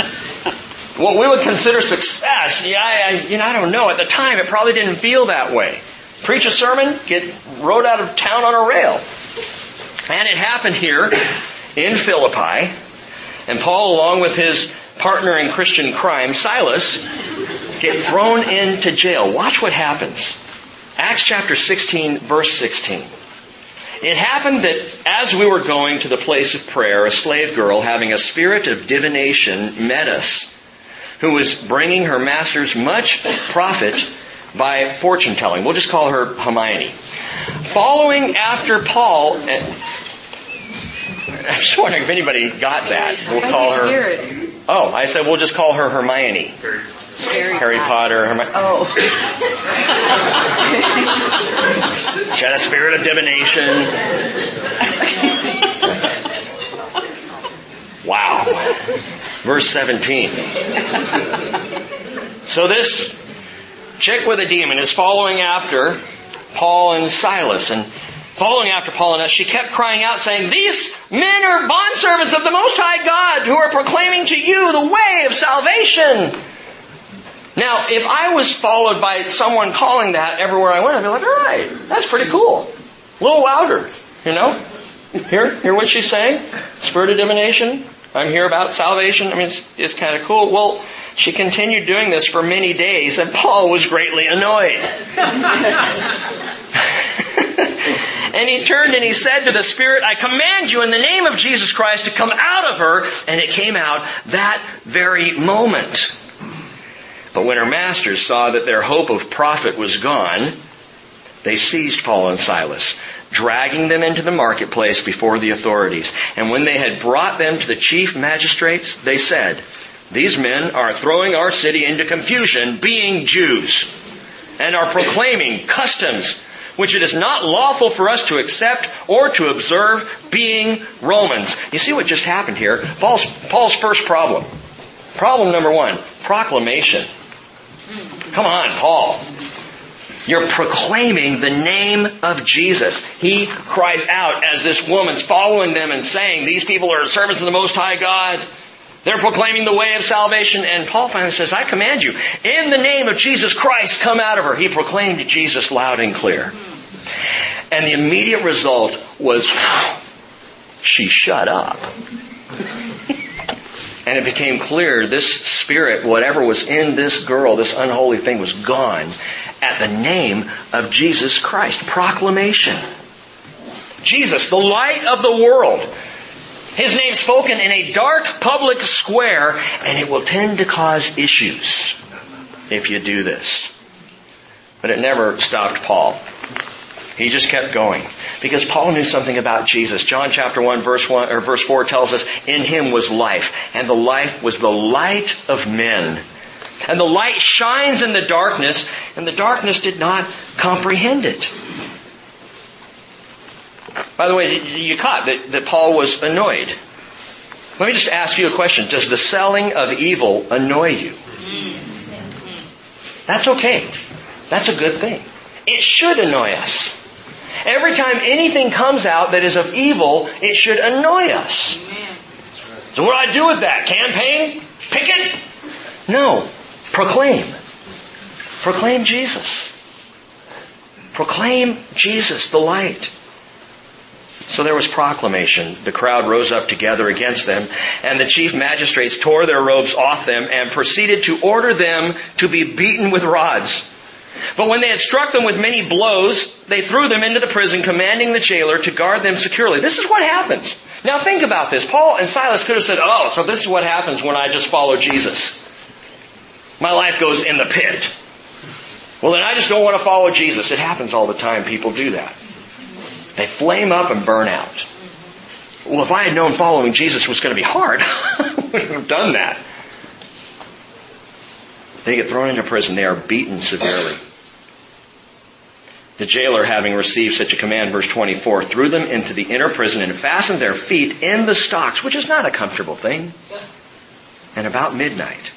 A: What we would consider success, yeah, I, you know, I don't know. At the time, it probably didn't feel that way. Preach a sermon, get rode out of town on a rail. And it happened here in Philippi. And Paul, along with his partner in Christian crime, Silas, get thrown into jail. Watch what happens. Acts chapter 16, verse 16. It happened that as we were going to the place of prayer, a slave girl having a spirit of divination met us, who was bringing her masters much profit by fortune telling. We'll just call her Hermione. Following after Paul, eh, I'm just wondering if anybody got that. We'll call
B: I didn't hear
A: her. Oh, I said we'll just call her Hermione.
B: Harry,
A: Harry Potter. Hermione.
B: Oh.
A: She had a spirit of divination. Wow. Verse 17. So this chick with a demon is following after Paul and Silas and following after Paul and us, she kept crying out saying, These men are bondservants of the Most High God who are proclaiming to you the way of salvation. Now, if I was followed by someone calling that everywhere I went, I'd be like, all right, that's pretty cool. A little louder, you know? Hear, hear what she's saying? Spirit of divination. I'm here about salvation. I mean, it's, it's kind of cool. Well, she continued doing this for many days, and Paul was greatly annoyed. and he turned and he said to the Spirit, I command you in the name of Jesus Christ to come out of her. And it came out that very moment. But when her masters saw that their hope of profit was gone, they seized Paul and Silas, dragging them into the marketplace before the authorities. And when they had brought them to the chief magistrates, they said, These men are throwing our city into confusion, being Jews, and are proclaiming customs which it is not lawful for us to accept or to observe, being Romans. You see what just happened here? Paul's, Paul's first problem. Problem number one, proclamation. Come on, Paul. You're proclaiming the name of Jesus. He cries out as this woman's following them and saying, these people are servants of the Most High God. They're proclaiming the way of salvation. And Paul finally says, I command you, in the name of Jesus Christ, come out of her. He proclaimed Jesus loud and clear. And the immediate result was, she shut up. And it became clear this spirit, whatever was in this girl, this unholy thing was gone at the name of Jesus Christ. Proclamation. Jesus, the light of the world. His name spoken in a dark public square, and it will tend to cause issues if you do this. But it never stopped Paul. He just kept going. Because Paul knew something about Jesus. John chapter 1 verse 1 or verse 4 tells us, in him was life, and the life was the light of men. And the light shines in the darkness, and the darkness did not comprehend it. By the way, you caught that, that Paul was annoyed. Let me just ask you a question. Does the selling of evil annoy you? Mm-hmm. That's okay. That's a good thing. It should annoy us. Every time anything comes out that is of evil, it should annoy us. So what do I do with that? Campaign? Picket? No. Proclaim. Proclaim Jesus. Proclaim Jesus, the light. So there was proclamation. The crowd rose up together against them, and the chief magistrates tore their robes off them and proceeded to order them to be beaten with rods. But when they had struck them with many blows, they threw them into the prison, commanding the jailer to guard them securely. This is what happens. Now think about this. Paul and Silas could have said, oh, so this is what happens when I just follow Jesus. My life goes in the pit. Well, then I just don't want to follow Jesus. It happens all the time. People do that. They flame up and burn out. Well, if I had known following Jesus was going to be hard, I wouldn't have done that. They get thrown into prison. They are beaten severely. The jailer, having received such a command, verse 24, threw them into the inner prison and fastened their feet in the stocks, which is not a comfortable thing. And about midnight,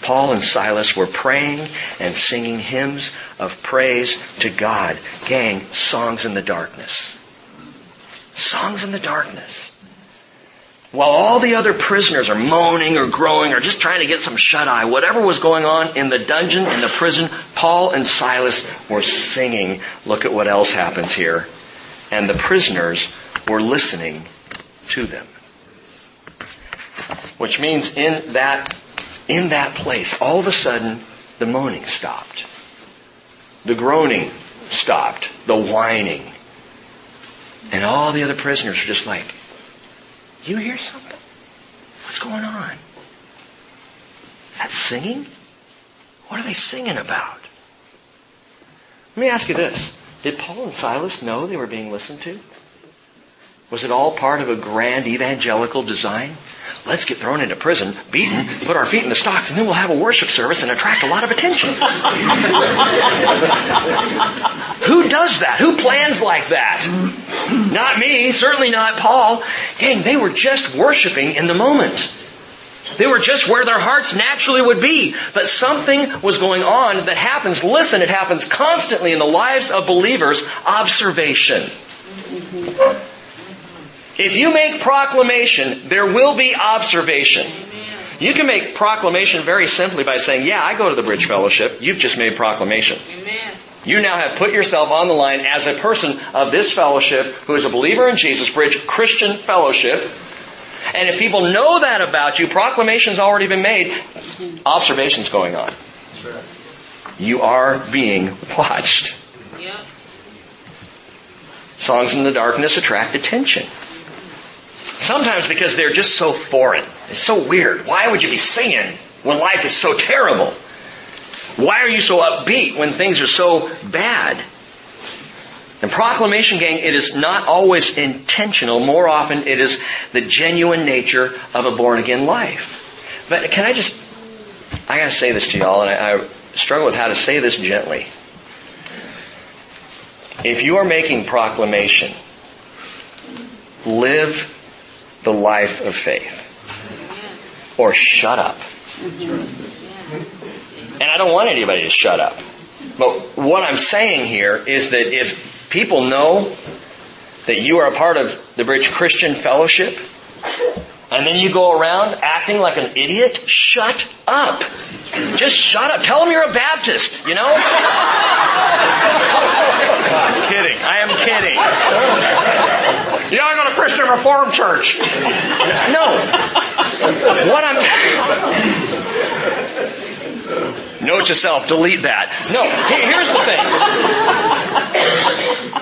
A: Paul and Silas were praying and singing hymns of praise to God. Gang, songs in the darkness. Songs in the darkness. While all the other prisoners are moaning or growing or just trying to get some shut eye, whatever was going on in the dungeon, in the prison, Paul and Silas were singing. Look at what else happens here. And the prisoners were listening to them. Which means in that, in that place, all of a sudden, the moaning stopped. The groaning stopped. The whining. And all the other prisoners were just like, you hear something? What's going on? That singing? What are they singing about? Let me ask you this. Did Paul and Silas know they were being listened to? Was it all part of a grand evangelical design? Let's get thrown into prison, beaten, put our feet in the stocks, and then we'll have a worship service and attract a lot of attention. Who does that? Who plans like that? Not me, certainly not Paul. Gang, they were just worshiping in the moment. They were just where their hearts naturally would be. But something was going on that happens, listen, it happens constantly in the lives of believers, observation. If you make proclamation, there will be observation. You can make proclamation very simply by saying, yeah, I go to the Bridge Fellowship. You've just made proclamation. Amen. You now have put yourself on the line as a person of this fellowship who is a believer in Jesus Bridge Christian Fellowship. And if people know that about you, proclamation's already been made. Observation's going on. You are being watched. Songs in the darkness attract attention. Sometimes because they're just so foreign. It's so weird. Why would you be singing when life is so terrible? Why are you so upbeat when things are so bad? And proclamation gang, it is not always intentional. More often it is the genuine nature of a born again life. But can I just, I gotta say this to y'all and I, I struggle with how to say this gently. If you are making proclamation, live the life of faith. Or shut up. And I don't want anybody to shut up. But what I'm saying here is that if people know that you are a part of the Bridge Christian Fellowship, and then you go around acting like an idiot, shut up. Just shut up. Tell them you're a Baptist, you know? I'm kidding. I am kidding. Yeah, I go to Christian Reformed Church. No. What I'm Note to self, delete that. No, here's the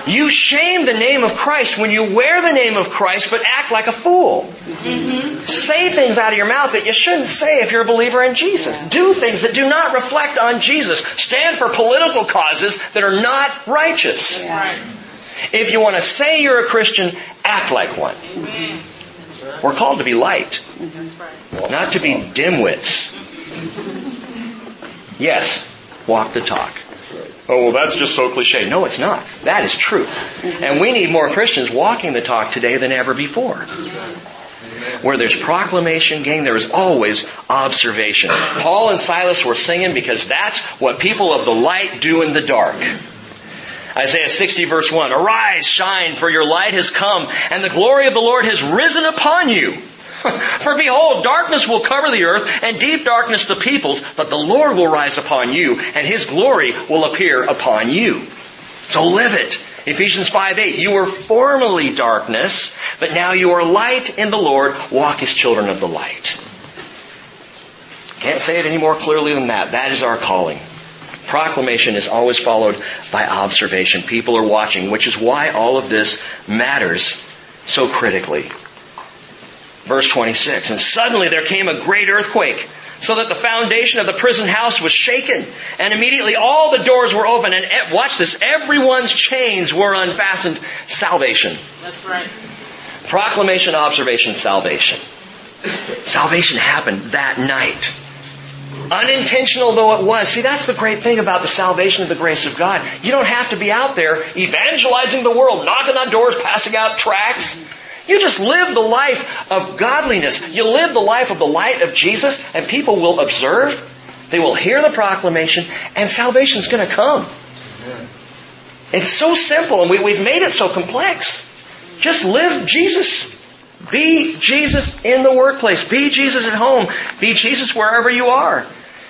A: thing. You shame the name of Christ when you wear the name of Christ but act like a fool. Mm-hmm. Say things out of your mouth that you shouldn't say if you're a believer in Jesus. Do things that do not reflect on Jesus. Stand for political causes that are not righteous. Yeah. If you want to say you're a Christian, act like one. We're called to be light, not to be dimwits. Yes, walk the talk. Oh, well, that's just so cliche. No, it's not. That is true. And we need more Christians walking the talk today than ever before. Where there's proclamation, gang, there is always observation. Paul and Silas were singing because that's what people of the light do in the dark. Isaiah 60 verse 1, Arise, shine, for your light has come, and the glory of the Lord has risen upon you. For behold, darkness will cover the earth, and deep darkness the peoples, but the Lord will rise upon you, and His glory will appear upon you. So live it. Ephesians 5 8, you were formerly darkness, but now you are light in the Lord. Walk as children of the light. Can't say it any more clearly than that. That is our calling. Proclamation is always followed by observation. People are watching, which is why all of this matters so critically. Verse 26, and suddenly there came a great earthquake, so that the foundation of the prison house was shaken, and immediately all the doors were open, and watch this, everyone's chains were unfastened. Salvation.
B: That's right.
A: Proclamation, observation, salvation. Salvation happened that night. Unintentional though it was. See, that's the great thing about the salvation of the grace of God. You don't have to be out there evangelizing the world, knocking on doors, passing out tracts. You just live the life of godliness. You live the life of the light of Jesus, and people will observe, they will hear the proclamation, and salvation is going to come. It's so simple, and we, we've made it so complex. Just live Jesus. Be Jesus in the workplace. Be Jesus at home. Be Jesus wherever you are.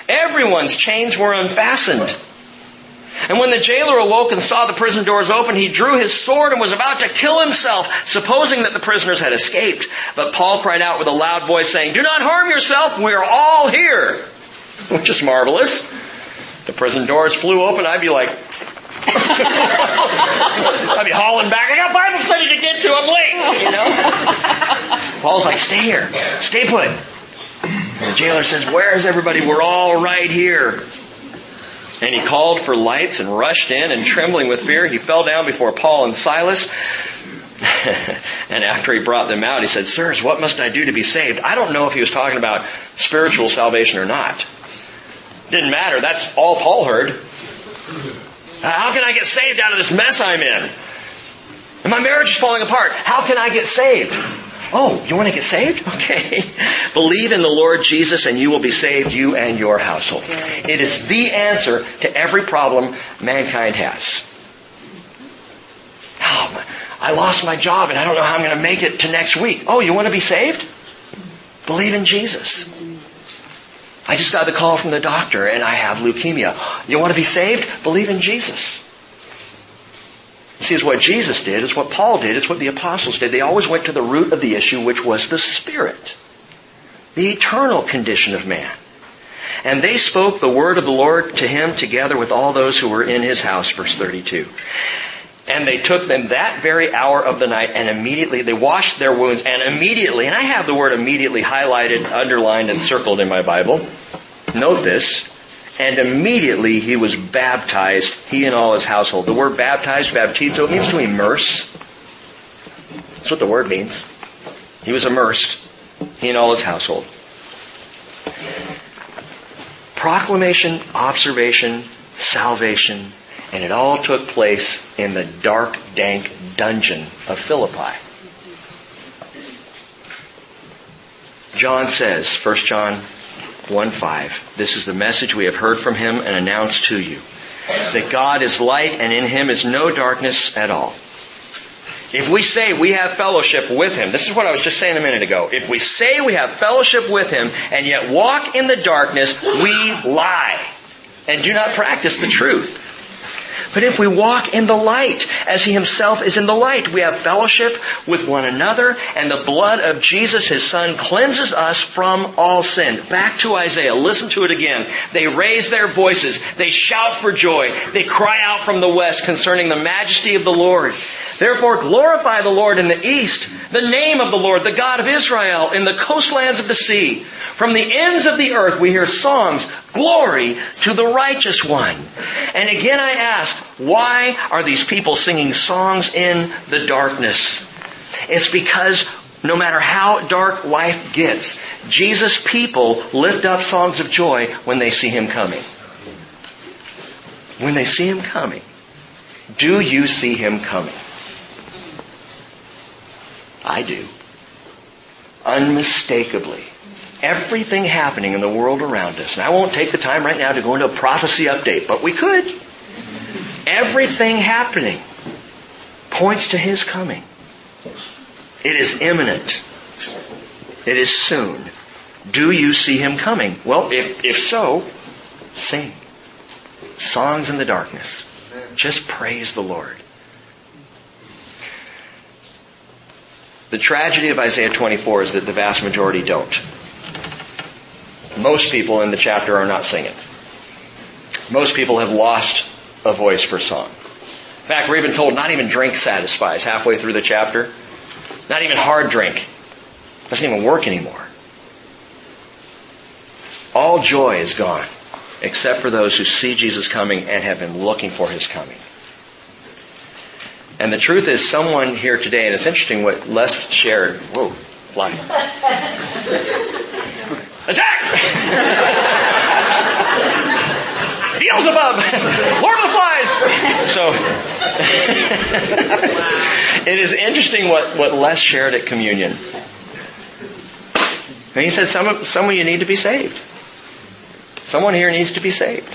A: Everyone's chains were unfastened. And when the jailer awoke and saw the prison doors open, he drew his sword and was about to kill himself, supposing that the prisoners had escaped. But Paul cried out with a loud voice saying, Do not harm yourself, we are all here. Which is marvelous. The prison doors flew open, I'd be like, I'd be hauling back. I got Bible study to get to. I'm late. You know. Paul's like, stay here. Stay put. And the jailer says, "Where is everybody? We're all right here." And he called for lights and rushed in, and trembling with fear, he fell down before Paul and Silas. and after he brought them out, he said, Sirs, what must I do to be saved? I don't know if he was talking about spiritual salvation or not. Didn't matter. That's all Paul heard. How can I get saved out of this mess I'm in? And my marriage is falling apart. How can I get saved? Oh, you want to get saved? Okay. Believe in the Lord Jesus and you will be saved, you and your household. It is the answer to every problem mankind has. Oh, I lost my job and I don't know how I'm going to make it to next week. Oh, you want to be saved? Believe in Jesus. I just got the call from the doctor and I have leukemia. You want to be saved? Believe in Jesus. See, it's what Jesus did, it's what Paul did, it's what the apostles did. They always went to the root of the issue, which was the Spirit. The eternal condition of man. And they spoke the word of the Lord to him together with all those who were in his house, verse 32. And they took them that very hour of the night and immediately they washed their wounds and immediately, and I have the word immediately highlighted, underlined, and circled in my Bible. Note this. And immediately he was baptized, he and all his household. The word baptized, baptizo, means to immerse. That's what the word means. He was immersed, he and all his household. Proclamation, observation, salvation, and it all took place in the dark, dank dungeon of Philippi. John says, 1 John 1 5, this is the message we have heard from him and announced to you. That God is light and in him is no darkness at all. If we say we have fellowship with Him, this is what I was just saying a minute ago. If we say we have fellowship with Him and yet walk in the darkness, we lie and do not practice the truth. But if we walk in the light, as He Himself is in the light, we have fellowship with one another, and the blood of Jesus, His Son, cleanses us from all sin. Back to Isaiah. Listen to it again. They raise their voices. They shout for joy. They cry out from the west concerning the majesty of the Lord. Therefore glorify the Lord in the east, the name of the Lord, the God of Israel, in the coastlands of the sea. From the ends of the earth we hear songs Glory to the righteous one. And again I ask, why are these people singing songs in the darkness? It's because no matter how dark life gets, Jesus' people lift up songs of joy when they see Him coming. When they see Him coming. Do you see Him coming? I do. Unmistakably. Everything happening in the world around us. And I won't take the time right now to go into a prophecy update, but we could. Everything happening points to His coming. It is imminent. It is soon. Do you see Him coming? Well, if, if so, sing. Songs in the darkness. Just praise the Lord. The tragedy of Isaiah 24 is that the vast majority don't. Most people in the chapter are not singing. Most people have lost a voice for song. In fact, we're even told not even drink satisfies halfway through the chapter. Not even hard drink. Doesn't even work anymore. All joy is gone, except for those who see Jesus coming and have been looking for his coming. And the truth is, someone here today, and it's interesting what Les shared. Whoa, fly. Attack! Beelzebub! Lord of the Flies! So, it is interesting what, what Les shared at communion. And he said, some of, some of you need to be saved. Someone here needs to be saved.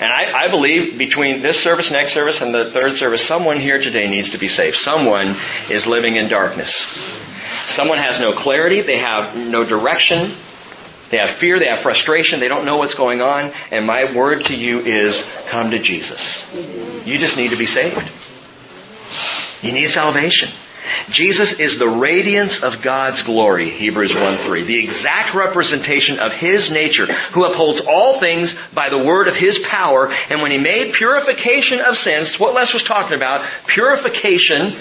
A: And I, I, believe between this service, next service, and the third service, someone here today needs to be saved. Someone is living in darkness. Someone has no clarity. They have no direction. They have fear. They have frustration. They don't know what's going on. And my word to you is come to Jesus. You just need to be saved. You need salvation. Jesus is the radiance of God's glory, Hebrews 1-3, the exact representation of His nature, who upholds all things by the word of His power, and when He made purification of sins, what Les was talking about, purification,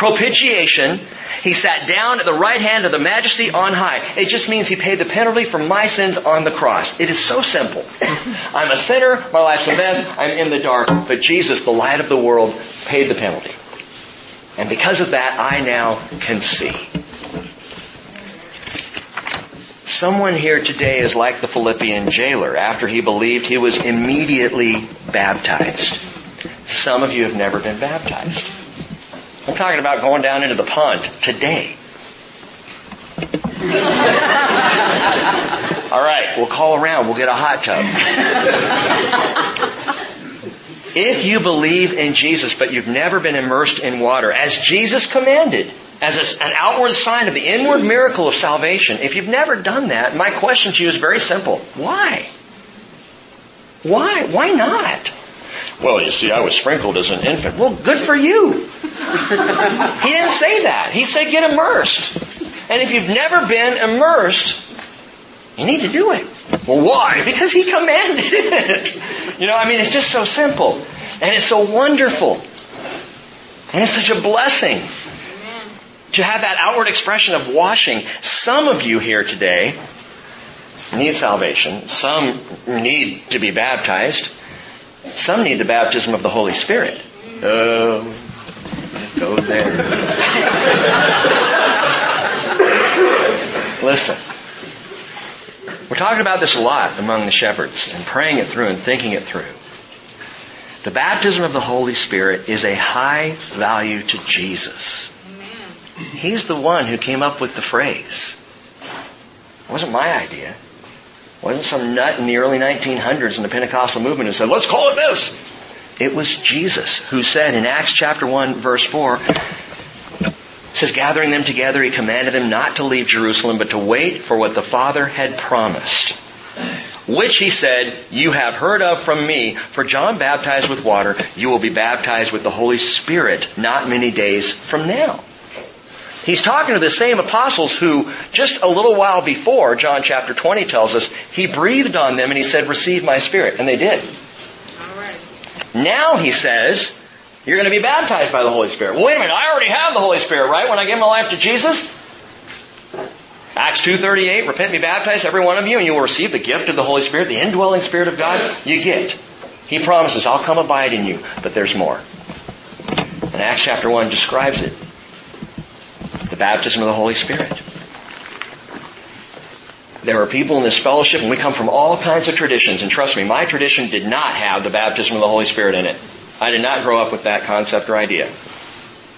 A: propitiation, He sat down at the right hand of the majesty on high. It just means He paid the penalty for my sins on the cross. It is so simple. I'm a sinner, my life's a mess, I'm in the dark, but Jesus, the light of the world, paid the penalty. And because of that, I now can see. Someone here today is like the Philippian jailer. After he believed, he was immediately baptized. Some of you have never been baptized. I'm talking about going down into the pond today. All right, we'll call around. We'll get a hot tub. If you believe in Jesus, but you've never been immersed in water, as Jesus commanded, as an outward sign of the inward miracle of salvation, if you've never done that, my question to you is very simple. Why? Why? Why not? Well, you see, I was sprinkled as an infant. Well, good for you. he didn't say that. He said get immersed. And if you've never been immersed, you need to do it. Well, why? Because he commanded it. You know, I mean, it's just so simple. And it's so wonderful. And it's such a blessing to have that outward expression of washing. Some of you here today need salvation. Some need to be baptized. Some need the baptism of the Holy Spirit. Oh, go there. Listen. We're talking about this a lot among the shepherds and praying it through and thinking it through. The baptism of the Holy Spirit is a high value to Jesus. He's the one who came up with the phrase. It wasn't my idea. Wasn't some nut in the early 1900s in the Pentecostal movement who said, let's call it this. It was Jesus who said in Acts chapter 1 verse 4, says, gathering them together, he commanded them not to leave Jerusalem, but to wait for what the Father had promised. Which he said, you have heard of from me, for John baptized with water, you will be baptized with the Holy Spirit not many days from now. He's talking to the same apostles who, just a little while before, John chapter 20 tells us, he breathed on them and he said, receive my spirit. And they did. Now he says, you're going to be baptized by the Holy Spirit. Well, wait a minute, I already have the Holy Spirit, right? When I gave my life to Jesus? Acts 2.38, repent and be baptized, every one of you, and you will receive the gift of the Holy Spirit, the indwelling Spirit of God, you get. He promises, I'll come abide in you, but there's more. And Acts chapter 1 describes it. Baptism of the Holy Spirit. There are people in this fellowship, and we come from all kinds of traditions, and trust me, my tradition did not have the baptism of the Holy Spirit in it. I did not grow up with that concept or idea.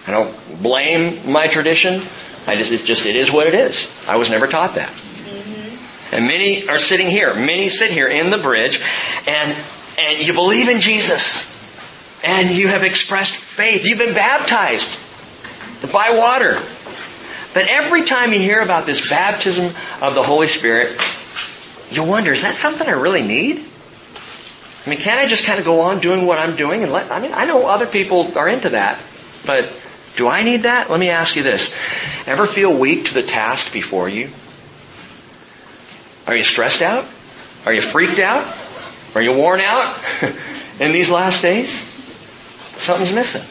A: I don't blame my tradition. I just, it just, it is what it is. I was never taught that. Mm-hmm. And many are sitting here. Many sit here in the bridge and, and you believe in Jesus. And you have expressed faith. You've been baptized by water. But every time you hear about this baptism of the Holy Spirit, you wonder, is that something I really need? I mean, can't I just kind of go on doing what I'm doing and let, I mean, I know other people are into that, but do I need that? Let me ask you this. Ever feel weak to the task before you? Are you stressed out? Are you freaked out? Are you worn out in these last days? Something's missing.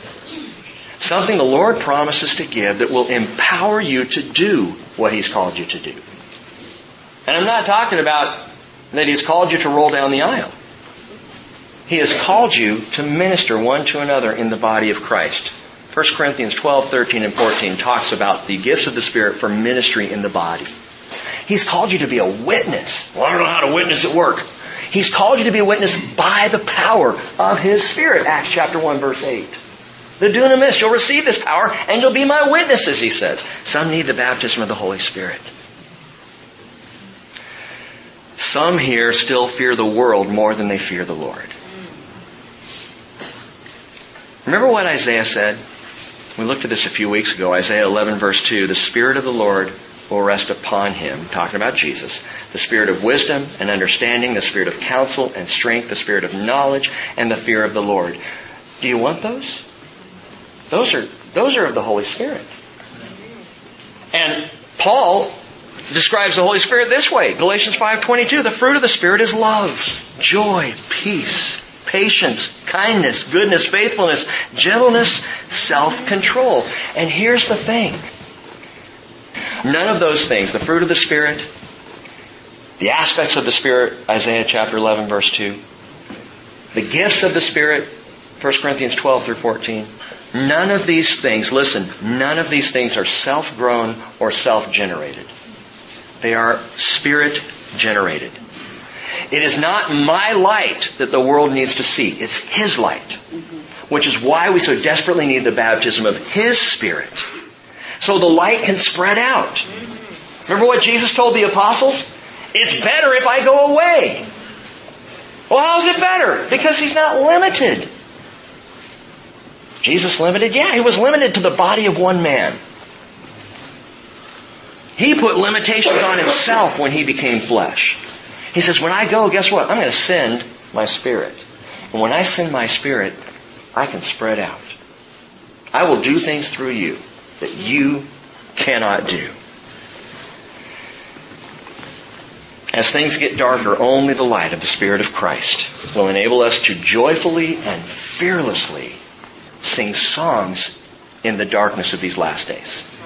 A: Something the Lord promises to give that will empower you to do what He's called you to do. And I'm not talking about that He's called you to roll down the aisle. He has called you to minister one to another in the body of Christ. 1 Corinthians 12, 13, and 14 talks about the gifts of the Spirit for ministry in the body. He's called you to be a witness. Well, I don't know how to witness at work. He's called you to be a witness by the power of His Spirit. Acts chapter 1 verse 8. The dunamis, you'll receive this power and you'll be my witnesses, he says. Some need the baptism of the Holy Spirit. Some here still fear the world more than they fear the Lord. Remember what Isaiah said? We looked at this a few weeks ago, Isaiah 11 verse 2, the Spirit of the Lord will rest upon him, talking about Jesus, the Spirit of wisdom and understanding, the Spirit of counsel and strength, the Spirit of knowledge, and the fear of the Lord. Do you want those? Those are, those are of the Holy Spirit. And Paul describes the Holy Spirit this way, Galatians 5.22, the fruit of the Spirit is love, joy, peace, patience, kindness, goodness, faithfulness, gentleness, self-control. And here's the thing. None of those things, the fruit of the Spirit, the aspects of the Spirit, Isaiah chapter 11 verse 2, the gifts of the Spirit, 1 Corinthians 12 through 14, none of these things, listen, none of these things are self-grown or self-generated. They are Spirit generated. It is not my light that the world needs to see. It's His light. Which is why we so desperately need the baptism of His Spirit. So the light can spread out. Remember what Jesus told the apostles? It's better if I go away. Well, how's it better? Because He's not limited. Jesus limited? Yeah, He was limited to the body of one man. He put limitations on Himself when He became flesh. He says, when I go, guess what? I'm going to send my spirit. And when I send my spirit, I can spread out. I will do things through you that you cannot do. As things get darker, only the light of the Spirit of Christ will enable us to joyfully and fearlessly sing songs in the darkness of these last days.